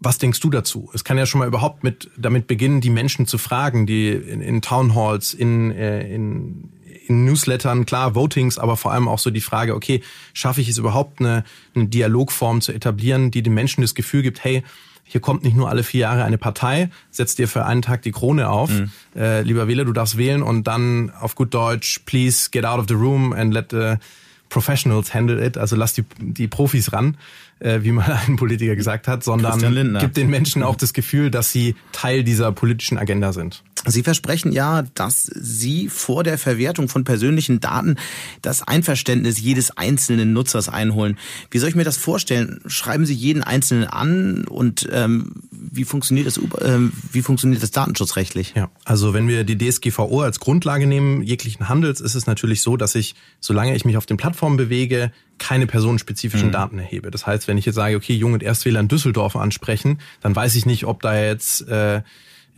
was denkst du dazu? Es kann ja schon mal überhaupt mit damit beginnen, die Menschen zu fragen, die in, in Townhalls, in, äh, in, in Newslettern, klar, Votings, aber vor allem auch so die Frage, okay, schaffe ich es überhaupt, eine, eine Dialogform zu etablieren, die den Menschen das Gefühl gibt, hey, hier kommt nicht nur alle vier Jahre eine Partei, setzt dir für einen Tag die Krone auf, mhm. äh, lieber Wähler, du darfst wählen und dann auf gut Deutsch, please get out of the room and let the professionals handle it, also lass die, die Profis ran, äh, wie mal ein Politiker gesagt hat, sondern gibt den Menschen auch das Gefühl, dass sie Teil dieser politischen Agenda sind. Sie versprechen ja, dass Sie vor der Verwertung von persönlichen Daten das Einverständnis jedes einzelnen Nutzers einholen. Wie soll ich mir das vorstellen? Schreiben Sie jeden Einzelnen an und ähm, wie funktioniert das? Ähm, wie funktioniert das datenschutzrechtlich? Ja, also wenn wir die DSGVO als Grundlage nehmen jeglichen Handels, ist es natürlich so, dass ich, solange ich mich auf den Plattformen bewege, keine personenspezifischen mhm. Daten erhebe. Das heißt, wenn ich jetzt sage, okay, Jung und Erstwähler in Düsseldorf ansprechen, dann weiß ich nicht, ob da jetzt äh,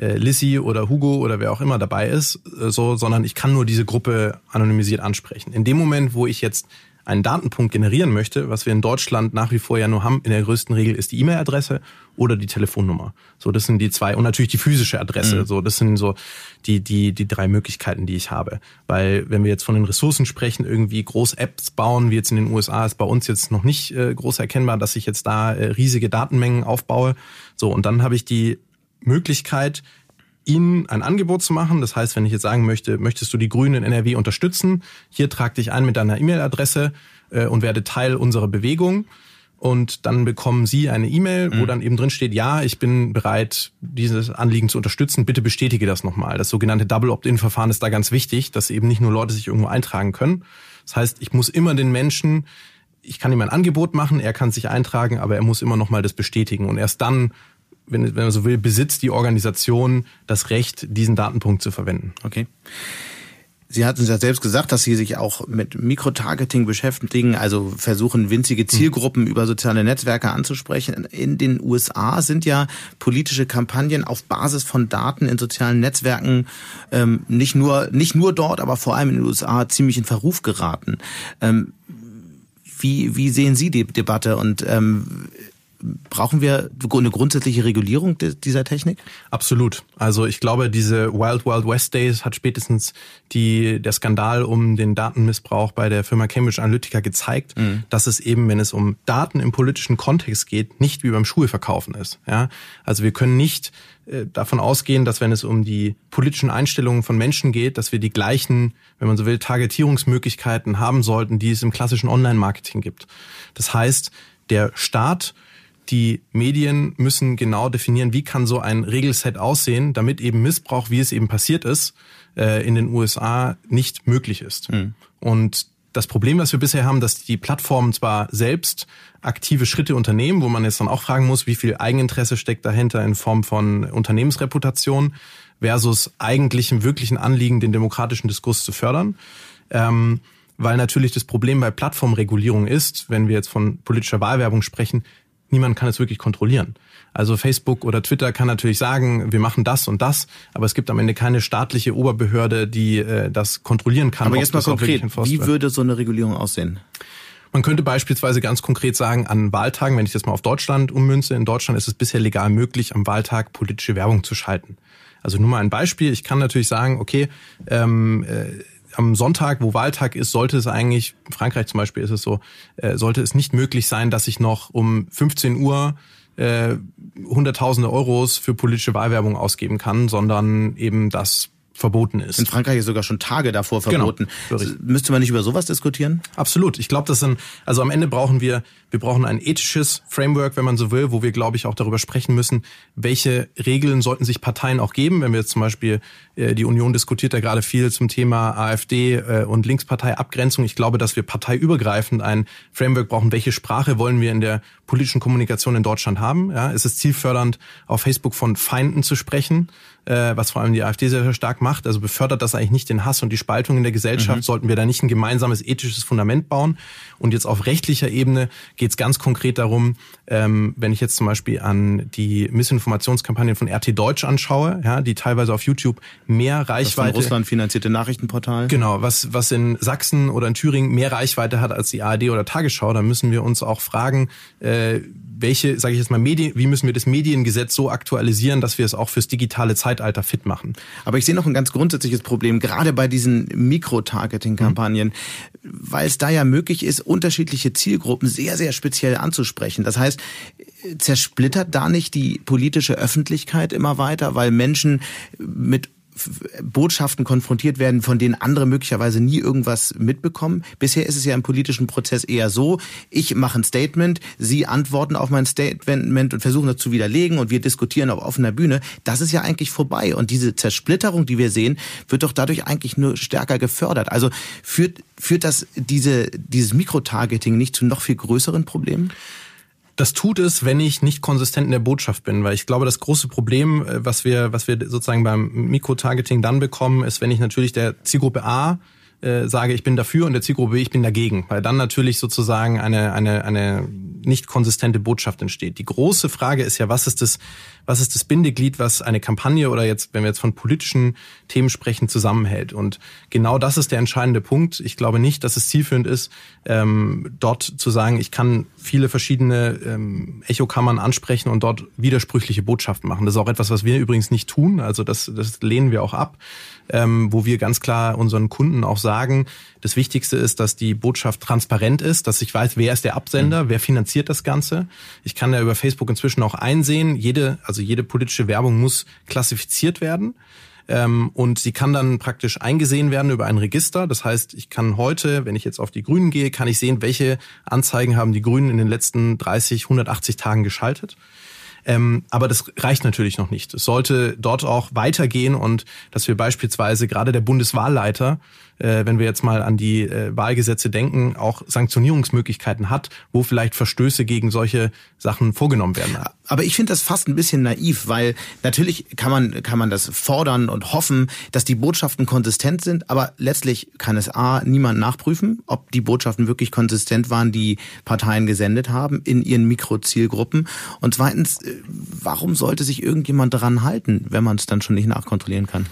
äh, Lissy oder Hugo oder wer auch immer dabei ist, äh, so, sondern ich kann nur diese Gruppe anonymisiert ansprechen. In dem Moment, wo ich jetzt einen Datenpunkt generieren möchte, was wir in Deutschland nach wie vor ja nur haben, in der größten Regel ist die E-Mail-Adresse oder die Telefonnummer. So, das sind die zwei und natürlich die physische Adresse. Mhm. So, das sind so die die die drei Möglichkeiten, die ich habe. Weil wenn wir jetzt von den Ressourcen sprechen, irgendwie groß Apps bauen, wie jetzt in den USA ist bei uns jetzt noch nicht äh, groß erkennbar, dass ich jetzt da äh, riesige Datenmengen aufbaue. So und dann habe ich die Möglichkeit, Ihnen ein Angebot zu machen. Das heißt, wenn ich jetzt sagen möchte, möchtest du die Grünen in NRW unterstützen, hier trag dich ein mit deiner E-Mail-Adresse äh, und werde Teil unserer Bewegung. Und dann bekommen Sie eine E-Mail, wo mhm. dann eben drin steht, ja, ich bin bereit, dieses Anliegen zu unterstützen. Bitte bestätige das nochmal. Das sogenannte Double Opt-in-Verfahren ist da ganz wichtig, dass eben nicht nur Leute sich irgendwo eintragen können. Das heißt, ich muss immer den Menschen, ich kann ihm ein Angebot machen, er kann sich eintragen, aber er muss immer nochmal das bestätigen. Und erst dann wenn, wenn man so will, besitzt die Organisation das Recht, diesen Datenpunkt zu verwenden. Okay. Sie hatten ja selbst gesagt, dass Sie sich auch mit Mikrotargeting beschäftigen, also versuchen, winzige Zielgruppen über soziale Netzwerke anzusprechen. In den USA sind ja politische Kampagnen auf Basis von Daten in sozialen Netzwerken ähm, nicht nur nicht nur dort, aber vor allem in den USA ziemlich in Verruf geraten. Ähm, wie, wie sehen Sie die Debatte und ähm, Brauchen wir eine grundsätzliche Regulierung dieser Technik? Absolut. Also ich glaube, diese Wild Wild West Days hat spätestens die, der Skandal um den Datenmissbrauch bei der Firma Cambridge Analytica gezeigt, mhm. dass es eben, wenn es um Daten im politischen Kontext geht, nicht wie beim Schulverkaufen ist. Ja? Also wir können nicht äh, davon ausgehen, dass wenn es um die politischen Einstellungen von Menschen geht, dass wir die gleichen, wenn man so will, Targetierungsmöglichkeiten haben sollten, die es im klassischen Online-Marketing gibt. Das heißt, der Staat die Medien müssen genau definieren, wie kann so ein Regelset aussehen, damit eben Missbrauch, wie es eben passiert ist, äh, in den USA nicht möglich ist. Mhm. Und das Problem, was wir bisher haben, dass die Plattformen zwar selbst aktive Schritte unternehmen, wo man jetzt dann auch fragen muss, wie viel Eigeninteresse steckt dahinter in Form von Unternehmensreputation versus eigentlichem wirklichen Anliegen, den demokratischen Diskurs zu fördern. Ähm, weil natürlich das Problem bei Plattformregulierung ist, wenn wir jetzt von politischer Wahlwerbung sprechen, niemand kann es wirklich kontrollieren. Also Facebook oder Twitter kann natürlich sagen, wir machen das und das, aber es gibt am Ende keine staatliche Oberbehörde, die äh, das kontrollieren kann. Aber jetzt mal konkret, wie würde so eine Regulierung aussehen? Man könnte beispielsweise ganz konkret sagen, an Wahltagen, wenn ich das mal auf Deutschland ummünze, in Deutschland ist es bisher legal möglich, am Wahltag politische Werbung zu schalten. Also nur mal ein Beispiel. Ich kann natürlich sagen, okay, ähm, äh, am Sonntag, wo Wahltag ist, sollte es eigentlich, in Frankreich zum Beispiel ist es so, äh, sollte es nicht möglich sein, dass ich noch um 15 Uhr äh, Hunderttausende Euros für politische Wahlwerbung ausgeben kann, sondern eben das verboten ist. In Frankreich ist sogar schon Tage davor genau, verboten. Genau, Müsste man nicht über sowas diskutieren? Absolut. Ich glaube, das sind, also am Ende brauchen wir, wir brauchen ein ethisches Framework, wenn man so will, wo wir, glaube ich, auch darüber sprechen müssen, welche Regeln sollten sich Parteien auch geben. Wenn wir jetzt zum Beispiel, äh, die Union diskutiert ja gerade viel zum Thema AfD äh, und Linksparteiabgrenzung. Ich glaube, dass wir parteiübergreifend ein Framework brauchen. Welche Sprache wollen wir in der politischen Kommunikation in Deutschland haben? Ja, ist es zielfördernd, auf Facebook von Feinden zu sprechen? äh, was vor allem die AfD sehr, sehr stark macht. Also befördert das eigentlich nicht den Hass und die Spaltung in der Gesellschaft? Mhm. Sollten wir da nicht ein gemeinsames ethisches Fundament bauen? Und jetzt auf rechtlicher Ebene geht es ganz konkret darum, ähm, wenn ich jetzt zum Beispiel an die Missinformationskampagnen von RT Deutsch anschaue, ja, die teilweise auf YouTube mehr Reichweite. Das von Russland finanzierte Nachrichtenportal. Genau, was, was in Sachsen oder in Thüringen mehr Reichweite hat als die ARD oder Tagesschau, da müssen wir uns auch fragen, äh, welche, sage ich jetzt mal, Medien, wie müssen wir das Mediengesetz so aktualisieren, dass wir es auch fürs digitale Zeitalter fit machen? Aber ich sehe noch ein ganz grundsätzliches Problem, gerade bei diesen Mikro-Targeting-Kampagnen, mhm. weil es da ja möglich ist, unterschiedliche Zielgruppen sehr, sehr speziell anzusprechen. Das heißt, zersplittert da nicht die politische Öffentlichkeit immer weiter, weil Menschen mit Botschaften konfrontiert werden, von denen andere möglicherweise nie irgendwas mitbekommen. Bisher ist es ja im politischen Prozess eher so, ich mache ein Statement, Sie antworten auf mein Statement und versuchen das zu widerlegen und wir diskutieren auf offener Bühne. Das ist ja eigentlich vorbei. Und diese Zersplitterung, die wir sehen, wird doch dadurch eigentlich nur stärker gefördert. Also führt, führt das diese, dieses Mikrotargeting nicht zu noch viel größeren Problemen? Das tut es, wenn ich nicht konsistent in der Botschaft bin, weil ich glaube, das große Problem, äh, was wir, was wir sozusagen beim Mikrotargeting dann bekommen, ist, wenn ich natürlich der Zielgruppe A äh, sage, ich bin dafür und der Zielgruppe B, ich bin dagegen, weil dann natürlich sozusagen eine, eine, eine nicht konsistente Botschaft entsteht. Die große Frage ist ja, was ist das, was ist das Bindeglied, was eine Kampagne oder jetzt, wenn wir jetzt von politischen Themen sprechen, zusammenhält? Und genau das ist der entscheidende Punkt. Ich glaube nicht, dass es zielführend ist, ähm, dort zu sagen, ich kann viele verschiedene ähm, Echokammern ansprechen und dort widersprüchliche Botschaften machen. Das ist auch etwas, was wir übrigens nicht tun. Also das, das lehnen wir auch ab ähm, wo wir ganz klar unseren Kunden auch sagen, das Wichtigste ist, dass die Botschaft transparent ist, dass ich weiß, wer ist der Absender, mhm. wer finanziert das Ganze. Ich kann ja über Facebook inzwischen auch einsehen, jede, also jede politische Werbung muss klassifiziert werden ähm, und sie kann dann praktisch eingesehen werden über ein Register. Das heißt, ich kann heute, wenn ich jetzt auf die Grünen gehe, kann ich sehen, welche Anzeigen haben die Grünen in den letzten 30, 180 Tagen geschaltet. Ähm, aber das reicht natürlich noch nicht. Es sollte dort auch weitergehen und dass wir beispielsweise gerade der Bundeswahlleiter äh, wenn wir jetzt mal an die äh, Wahlgesetze denken, auch Sanktionierungsmöglichkeiten hat, wo vielleicht Verstöße gegen solche Sachen vorgenommen werden. Aber ich finde das fast ein bisschen naiv, weil natürlich kann man, kann man das fordern und hoffen, dass die Botschaften konsistent sind, aber letztlich kann es A, niemand nachprüfen, ob die Botschaften wirklich konsistent waren, die Parteien gesendet haben in ihren Mikrozielgruppen. Und zweitens, äh, warum sollte sich irgendjemand daran halten, wenn man es dann schon nicht nachkontrollieren kann?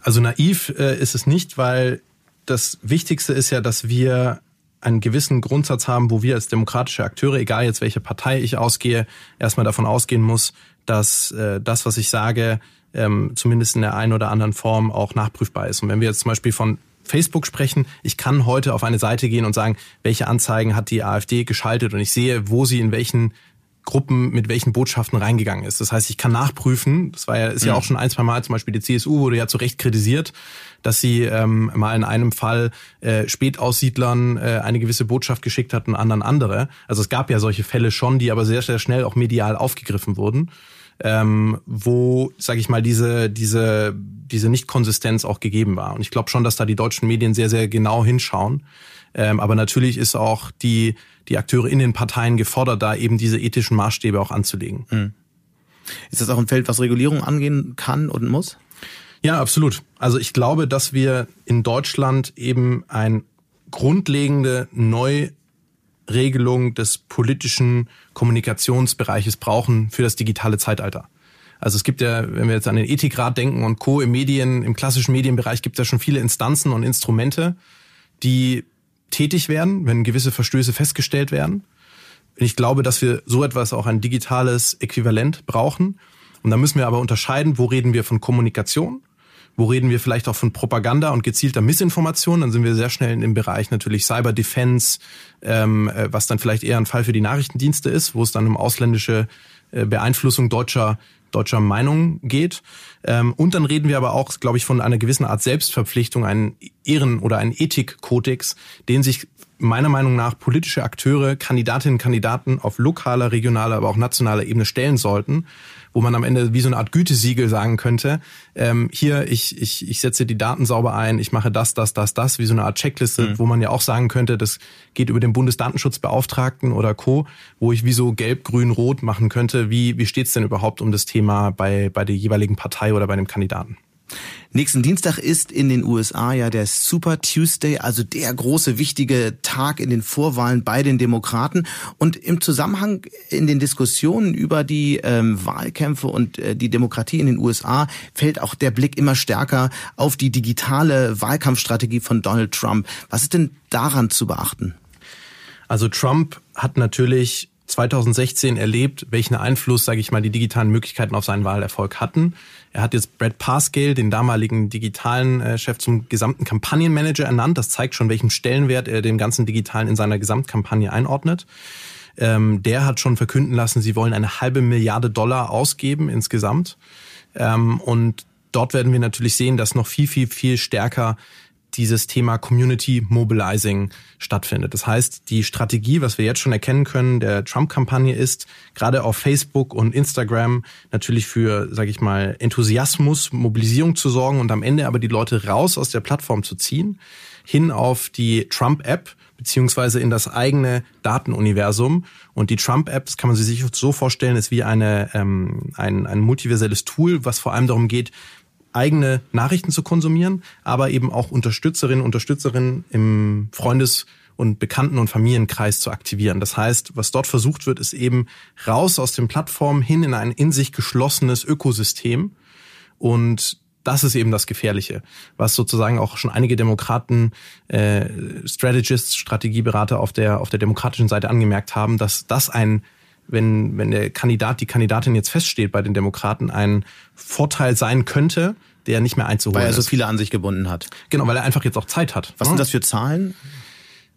Also naiv äh, ist es nicht, weil das Wichtigste ist ja, dass wir einen gewissen Grundsatz haben, wo wir als demokratische Akteure, egal jetzt welche Partei ich ausgehe, erstmal davon ausgehen muss, dass äh, das, was ich sage, ähm, zumindest in der einen oder anderen Form auch nachprüfbar ist. Und wenn wir jetzt zum Beispiel von Facebook sprechen, ich kann heute auf eine Seite gehen und sagen, welche Anzeigen hat die AfD geschaltet und ich sehe, wo sie in welchen Gruppen mit welchen Botschaften reingegangen ist. Das heißt, ich kann nachprüfen, das war ja, ist ja mhm. auch schon ein, zwei Mal, zum Beispiel die CSU wurde ja zu Recht kritisiert, dass sie ähm, mal in einem Fall äh, Spätaussiedlern äh, eine gewisse Botschaft geschickt hat und anderen andere. Also es gab ja solche Fälle schon, die aber sehr, sehr schnell auch medial aufgegriffen wurden. Ähm, wo, sage ich mal, diese diese diese Nicht-Konsistenz auch gegeben war. Und ich glaube schon, dass da die deutschen Medien sehr sehr genau hinschauen. Ähm, aber natürlich ist auch die die Akteure in den Parteien gefordert, da eben diese ethischen Maßstäbe auch anzulegen. Mhm. Ist das auch ein Feld, was Regulierung angehen kann und muss? Ja, absolut. Also ich glaube, dass wir in Deutschland eben ein grundlegende Neuregelung des politischen Kommunikationsbereiches brauchen für das digitale Zeitalter. Also es gibt ja, wenn wir jetzt an den Ethikrat denken und Co. im Medien, im klassischen Medienbereich gibt es ja schon viele Instanzen und Instrumente, die tätig werden, wenn gewisse Verstöße festgestellt werden. Ich glaube, dass wir so etwas auch ein digitales Äquivalent brauchen. Und da müssen wir aber unterscheiden, wo reden wir von Kommunikation wo reden wir vielleicht auch von Propaganda und gezielter Missinformation? Dann sind wir sehr schnell dem Bereich natürlich Cyber Defense, ähm, äh, was dann vielleicht eher ein Fall für die Nachrichtendienste ist, wo es dann um ausländische äh, Beeinflussung deutscher deutscher Meinung geht. Ähm, und dann reden wir aber auch, glaube ich, von einer gewissen Art Selbstverpflichtung, einen Ehren- oder einen Ethikkodex, den sich meiner Meinung nach politische Akteure, Kandidatinnen und Kandidaten auf lokaler, regionaler, aber auch nationaler Ebene stellen sollten wo man am Ende wie so eine Art Gütesiegel sagen könnte, ähm, hier, ich, ich, ich setze die Daten sauber ein, ich mache das, das, das, das, wie so eine Art Checkliste, mhm. wo man ja auch sagen könnte, das geht über den Bundesdatenschutzbeauftragten oder Co., wo ich wie so gelb, grün, rot machen könnte, wie, wie steht's denn überhaupt um das Thema bei, bei der jeweiligen Partei oder bei dem Kandidaten? Nächsten Dienstag ist in den USA ja der Super Tuesday, also der große wichtige Tag in den Vorwahlen bei den Demokraten. Und im Zusammenhang in den Diskussionen über die ähm, Wahlkämpfe und äh, die Demokratie in den USA fällt auch der Blick immer stärker auf die digitale Wahlkampfstrategie von Donald Trump. Was ist denn daran zu beachten? Also Trump hat natürlich 2016 erlebt, welchen Einfluss, sage ich mal, die digitalen Möglichkeiten auf seinen Wahlerfolg hatten. Er hat jetzt Brad Parscale, den damaligen digitalen äh, Chef, zum gesamten Kampagnenmanager ernannt. Das zeigt schon, welchen Stellenwert er dem ganzen Digitalen in seiner Gesamtkampagne einordnet. Ähm, der hat schon verkünden lassen, sie wollen eine halbe Milliarde Dollar ausgeben insgesamt. Ähm, und dort werden wir natürlich sehen, dass noch viel, viel, viel stärker dieses Thema Community Mobilizing stattfindet. Das heißt, die Strategie, was wir jetzt schon erkennen können, der Trump-Kampagne ist, gerade auf Facebook und Instagram natürlich für, sage ich mal, Enthusiasmus, Mobilisierung zu sorgen und am Ende aber die Leute raus aus der Plattform zu ziehen, hin auf die Trump-App, beziehungsweise in das eigene Datenuniversum. Und die Trump-App, das kann man sich so vorstellen, ist wie eine, ähm, ein, ein multiverselles Tool, was vor allem darum geht, eigene Nachrichten zu konsumieren, aber eben auch Unterstützerinnen, Unterstützerinnen im Freundes- und Bekannten- und Familienkreis zu aktivieren. Das heißt, was dort versucht wird, ist eben raus aus den Plattformen hin in ein in sich geschlossenes Ökosystem. Und das ist eben das Gefährliche, was sozusagen auch schon einige Demokraten, äh, Strategists, Strategieberater auf der auf der demokratischen Seite angemerkt haben, dass das ein wenn, wenn der Kandidat, die Kandidatin jetzt feststeht bei den Demokraten, ein Vorteil sein könnte, der nicht mehr einzuholen ist. Weil er so viele an sich gebunden hat. Genau, weil er einfach jetzt auch Zeit hat. Was ne? sind das für Zahlen?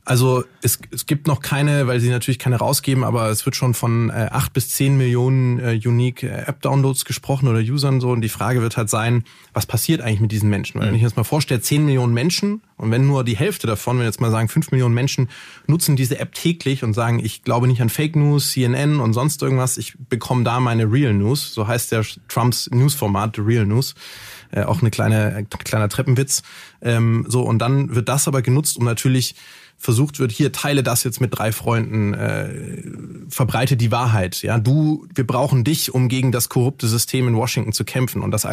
Also es, es gibt noch keine, weil sie natürlich keine rausgeben, aber es wird schon von äh, acht bis zehn Millionen äh, Unique äh, App-Downloads gesprochen oder Usern so. Und die Frage wird halt sein, was passiert eigentlich mit diesen Menschen? Weil wenn ich jetzt mal vorstelle, zehn Millionen Menschen und wenn nur die Hälfte davon, wenn wir jetzt mal sagen, fünf Millionen Menschen nutzen diese App täglich und sagen, ich glaube nicht an Fake News, CNN und sonst irgendwas, ich bekomme da meine Real News, so heißt der Trumps Newsformat, The Real News Äh, auch eine kleine, ein kleiner Treppenwitz. Ähm, so, und dann wird das aber genutzt, um natürlich versucht wird, hier teile das jetzt mit drei Freunden, äh, verbreite die Wahrheit. Ja, du, wir brauchen dich, um gegen das korrupte System in Washington zu kämpfen. Und das,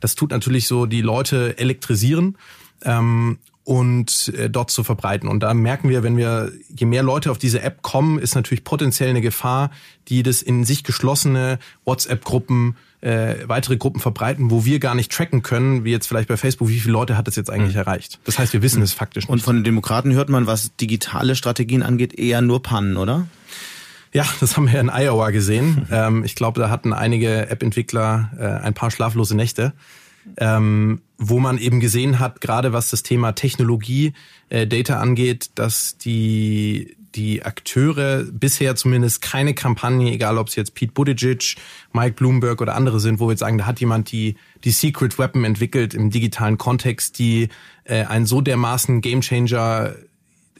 das tut natürlich so die Leute elektrisieren. Ähm, und äh, dort zu verbreiten. Und da merken wir, wenn wir, je mehr Leute auf diese App kommen, ist natürlich potenziell eine Gefahr, die das in sich geschlossene WhatsApp-Gruppen äh, weitere Gruppen verbreiten, wo wir gar nicht tracken können, wie jetzt vielleicht bei Facebook, wie viele Leute hat es jetzt eigentlich mhm. erreicht. Das heißt, wir wissen mhm. es faktisch nicht. Und von den Demokraten hört man, was digitale Strategien angeht, eher nur Pannen, oder? Ja, das haben wir in Iowa gesehen. ähm, ich glaube, da hatten einige App-Entwickler äh, ein paar schlaflose Nächte. Ähm, wo man eben gesehen hat, gerade was das Thema Technologie, äh, Data angeht, dass die die Akteure bisher zumindest keine Kampagne, egal ob es jetzt Pete Buttigieg, Mike Bloomberg oder andere sind, wo wir jetzt sagen, da hat jemand die, die Secret Weapon entwickelt im digitalen Kontext, die äh, einen so dermaßen Gamechanger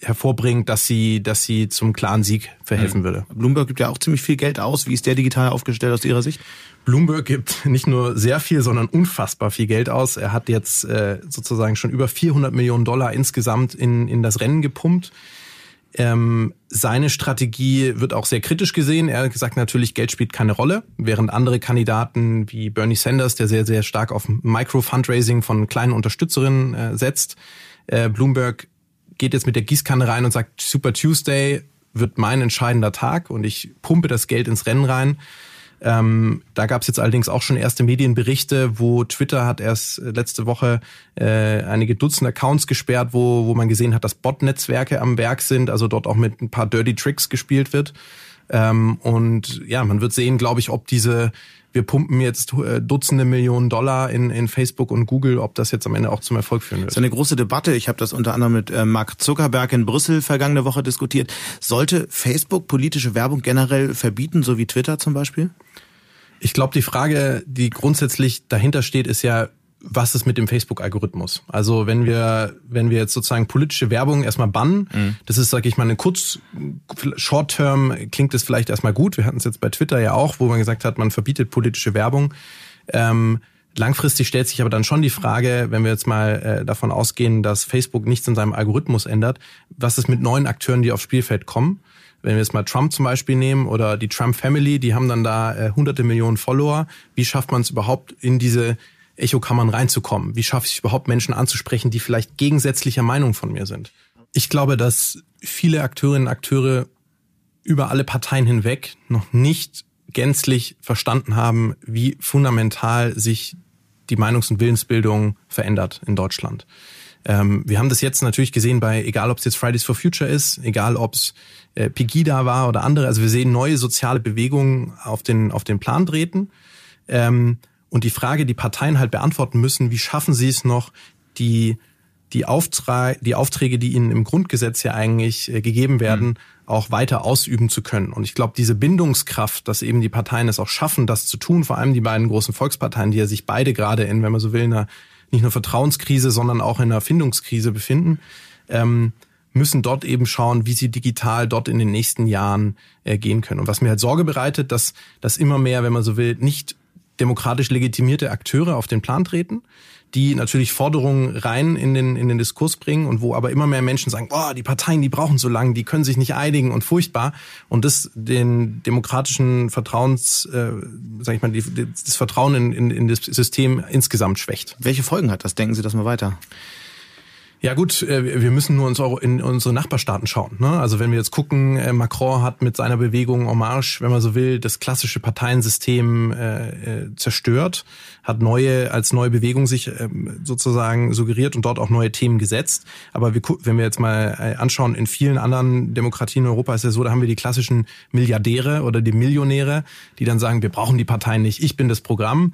hervorbringt, dass sie, dass sie zum klaren Sieg verhelfen mhm. würde. Bloomberg gibt ja auch ziemlich viel Geld aus. Wie ist der digital aufgestellt aus Ihrer Sicht? Bloomberg gibt nicht nur sehr viel, sondern unfassbar viel Geld aus. Er hat jetzt äh, sozusagen schon über 400 Millionen Dollar insgesamt in, in das Rennen gepumpt. Ähm, seine Strategie wird auch sehr kritisch gesehen. Er hat gesagt, natürlich, Geld spielt keine Rolle, während andere Kandidaten wie Bernie Sanders, der sehr, sehr stark auf Micro-Fundraising von kleinen Unterstützerinnen äh, setzt. Äh, Bloomberg geht jetzt mit der Gießkanne rein und sagt, Super Tuesday wird mein entscheidender Tag und ich pumpe das Geld ins Rennen rein. Ähm, da gab es jetzt allerdings auch schon erste Medienberichte, wo Twitter hat erst letzte Woche äh, einige Dutzend Accounts gesperrt, wo, wo man gesehen hat, dass Bot-Netzwerke am Werk sind, also dort auch mit ein paar Dirty Tricks gespielt wird. Ähm, und ja, man wird sehen, glaube ich, ob diese wir pumpen jetzt äh, Dutzende Millionen Dollar in, in Facebook und Google, ob das jetzt am Ende auch zum Erfolg führen wird. Das ist eine große Debatte. Ich habe das unter anderem mit äh, Mark Zuckerberg in Brüssel vergangene Woche diskutiert. Sollte Facebook politische Werbung generell verbieten, so wie Twitter zum Beispiel? Ich glaube, die Frage, die grundsätzlich dahinter steht, ist ja, was ist mit dem Facebook-Algorithmus? Also wenn wir, wenn wir jetzt sozusagen politische Werbung erstmal bannen, mhm. das ist, sage ich mal, eine kurz, Short-Term klingt es vielleicht erstmal gut. Wir hatten es jetzt bei Twitter ja auch, wo man gesagt hat, man verbietet politische Werbung. Ähm, langfristig stellt sich aber dann schon die Frage, wenn wir jetzt mal äh, davon ausgehen, dass Facebook nichts in seinem Algorithmus ändert, was ist mit neuen Akteuren, die aufs Spielfeld kommen? wenn wir jetzt mal Trump zum Beispiel nehmen oder die Trump Family, die haben dann da äh, hunderte Millionen Follower. Wie schafft man es überhaupt in diese Echokammern reinzukommen? Wie schaffe ich überhaupt Menschen anzusprechen, die vielleicht gegensätzlicher Meinung von mir sind? Ich glaube, dass viele Akteurinnen und Akteure über alle Parteien hinweg noch nicht gänzlich verstanden haben, wie fundamental sich die Meinungs- und Willensbildung verändert in Deutschland. Ähm, wir haben das jetzt natürlich gesehen bei, egal ob es jetzt Fridays for Future ist, egal ob es äh, Pegida war oder andere. Also wir sehen neue soziale Bewegungen auf den, auf den Plan treten. Ähm, und die Frage, die Parteien halt beantworten müssen, wie schaffen sie es noch, die, die, Auftrag, die Aufträge, die ihnen im Grundgesetz ja eigentlich äh, gegeben werden, mhm. auch weiter ausüben zu können. Und ich glaube, diese Bindungskraft, dass eben die Parteien es auch schaffen, das zu tun, vor allem die beiden großen Volksparteien, die ja sich beide gerade in, wenn man so will, in einer nicht nur Vertrauenskrise, sondern auch in einer Findungskrise befinden, ähm, müssen dort eben schauen, wie sie digital dort in den nächsten Jahren äh, gehen können. Und was mir halt Sorge bereitet, dass, dass immer mehr, wenn man so will, nicht demokratisch legitimierte Akteure auf den Plan treten, die natürlich Forderungen rein in den, in den Diskurs bringen und wo aber immer mehr Menschen sagen, boah, die Parteien, die brauchen so lange, die können sich nicht einigen und furchtbar und das den demokratischen Vertrauens, äh, sag ich mal, die, das Vertrauen in, in, in das System insgesamt schwächt. Welche Folgen hat das? Denken Sie das mal weiter? Ja gut, äh, wir müssen nur in unsere Nachbarstaaten schauen. Ne? Also wenn wir jetzt gucken, äh, Macron hat mit seiner Bewegung Marche, wenn man so will, das klassische Parteiensystem äh, zerstört, hat neue als neue Bewegung sich ähm, sozusagen suggeriert und dort auch neue Themen gesetzt. Aber wenn wir jetzt mal anschauen, in vielen anderen Demokratien in Europa ist ja so, da haben wir die klassischen Milliardäre oder die Millionäre, die dann sagen, wir brauchen die Parteien nicht, ich bin das Programm,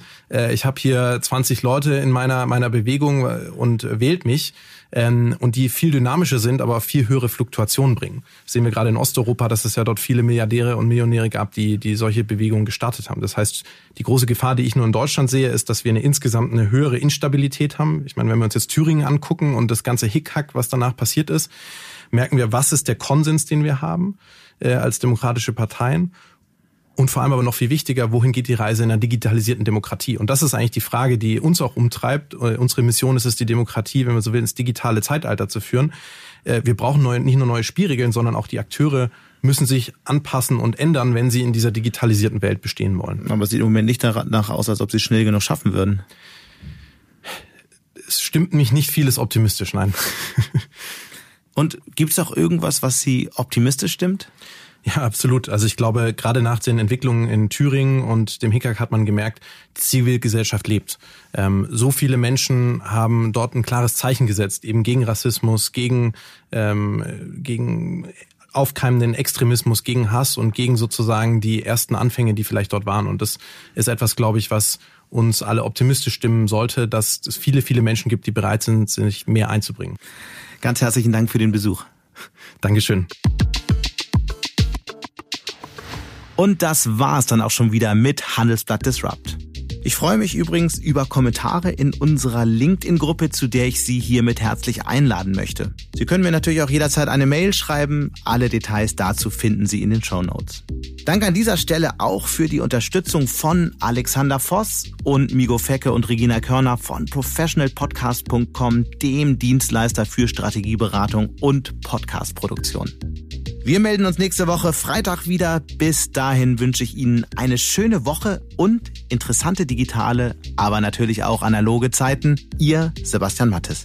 ich habe hier 20 Leute in meiner meiner Bewegung und wählt mich ähm, und die viel dynamischer sind, aber viel höhere Fluktuationen bringen. Das sehen wir gerade in Osteuropa, dass es ja dort viele Milliardäre und Millionäre gab, die, die solche Bewegungen gestartet haben. Das heißt, die große Gefahr, die ich nur in Deutschland sehe, ist, dass wir eine insgesamt eine höhere Instabilität haben. Ich meine, wenn wir uns jetzt Thüringen angucken und das ganze Hickhack, was danach passiert ist, merken wir, was ist der Konsens, den wir haben äh, als demokratische Parteien Und vor allem aber noch viel wichtiger, wohin geht die Reise in einer digitalisierten Demokratie? Und das ist eigentlich die Frage, die uns auch umtreibt. Äh, unsere Mission ist es, die Demokratie, wenn man so will, ins digitale Zeitalter zu führen. Äh, wir brauchen neue, nicht nur neue Spielregeln, sondern auch die Akteure müssen sich anpassen und ändern, wenn sie in dieser digitalisierten Welt bestehen wollen. Aber es sieht im Moment nicht danach aus, als ob sie es schnell genug schaffen würden. Es stimmt mich nicht vieles optimistisch, nein. Und gibt es auch irgendwas, was Sie optimistisch stimmt? Ja, absolut. Also ich glaube, gerade nach den Entwicklungen in Thüringen und dem Hickhack hat man gemerkt, die Zivilgesellschaft lebt. Ähm, so viele Menschen haben dort ein klares Zeichen gesetzt, eben gegen Rassismus, gegen, ähm, gegen aufkeimenden Extremismus, gegen Hass und gegen sozusagen die ersten Anfänge, die vielleicht dort waren. Und das ist etwas, glaube ich, was uns alle optimistisch stimmen sollte, dass es viele, viele Menschen gibt, die bereit sind, sich mehr einzubringen. Ganz herzlichen Dank für den Besuch. Dankeschön. Und das war's dann auch schon wieder mit Handelsblatt Disrupt. Ich freue mich übrigens über Kommentare in unserer LinkedIn-Gruppe, zu der ich Sie hiermit herzlich einladen möchte. Sie können mir natürlich auch jederzeit eine Mail schreiben. Alle Details dazu finden Sie in den Show Notes. Danke an dieser Stelle auch für die Unterstützung von Alexander Voss und Migo Fecke und Regina Körner von professionalpodcast.com, dem Dienstleister für Strategieberatung und Podcastproduktion. Wir melden uns nächste Woche Freitag wieder. Bis dahin wünsche ich Ihnen eine schöne Woche und interessante digitale, aber natürlich auch analoge Zeiten. Ihr Sebastian Mattes.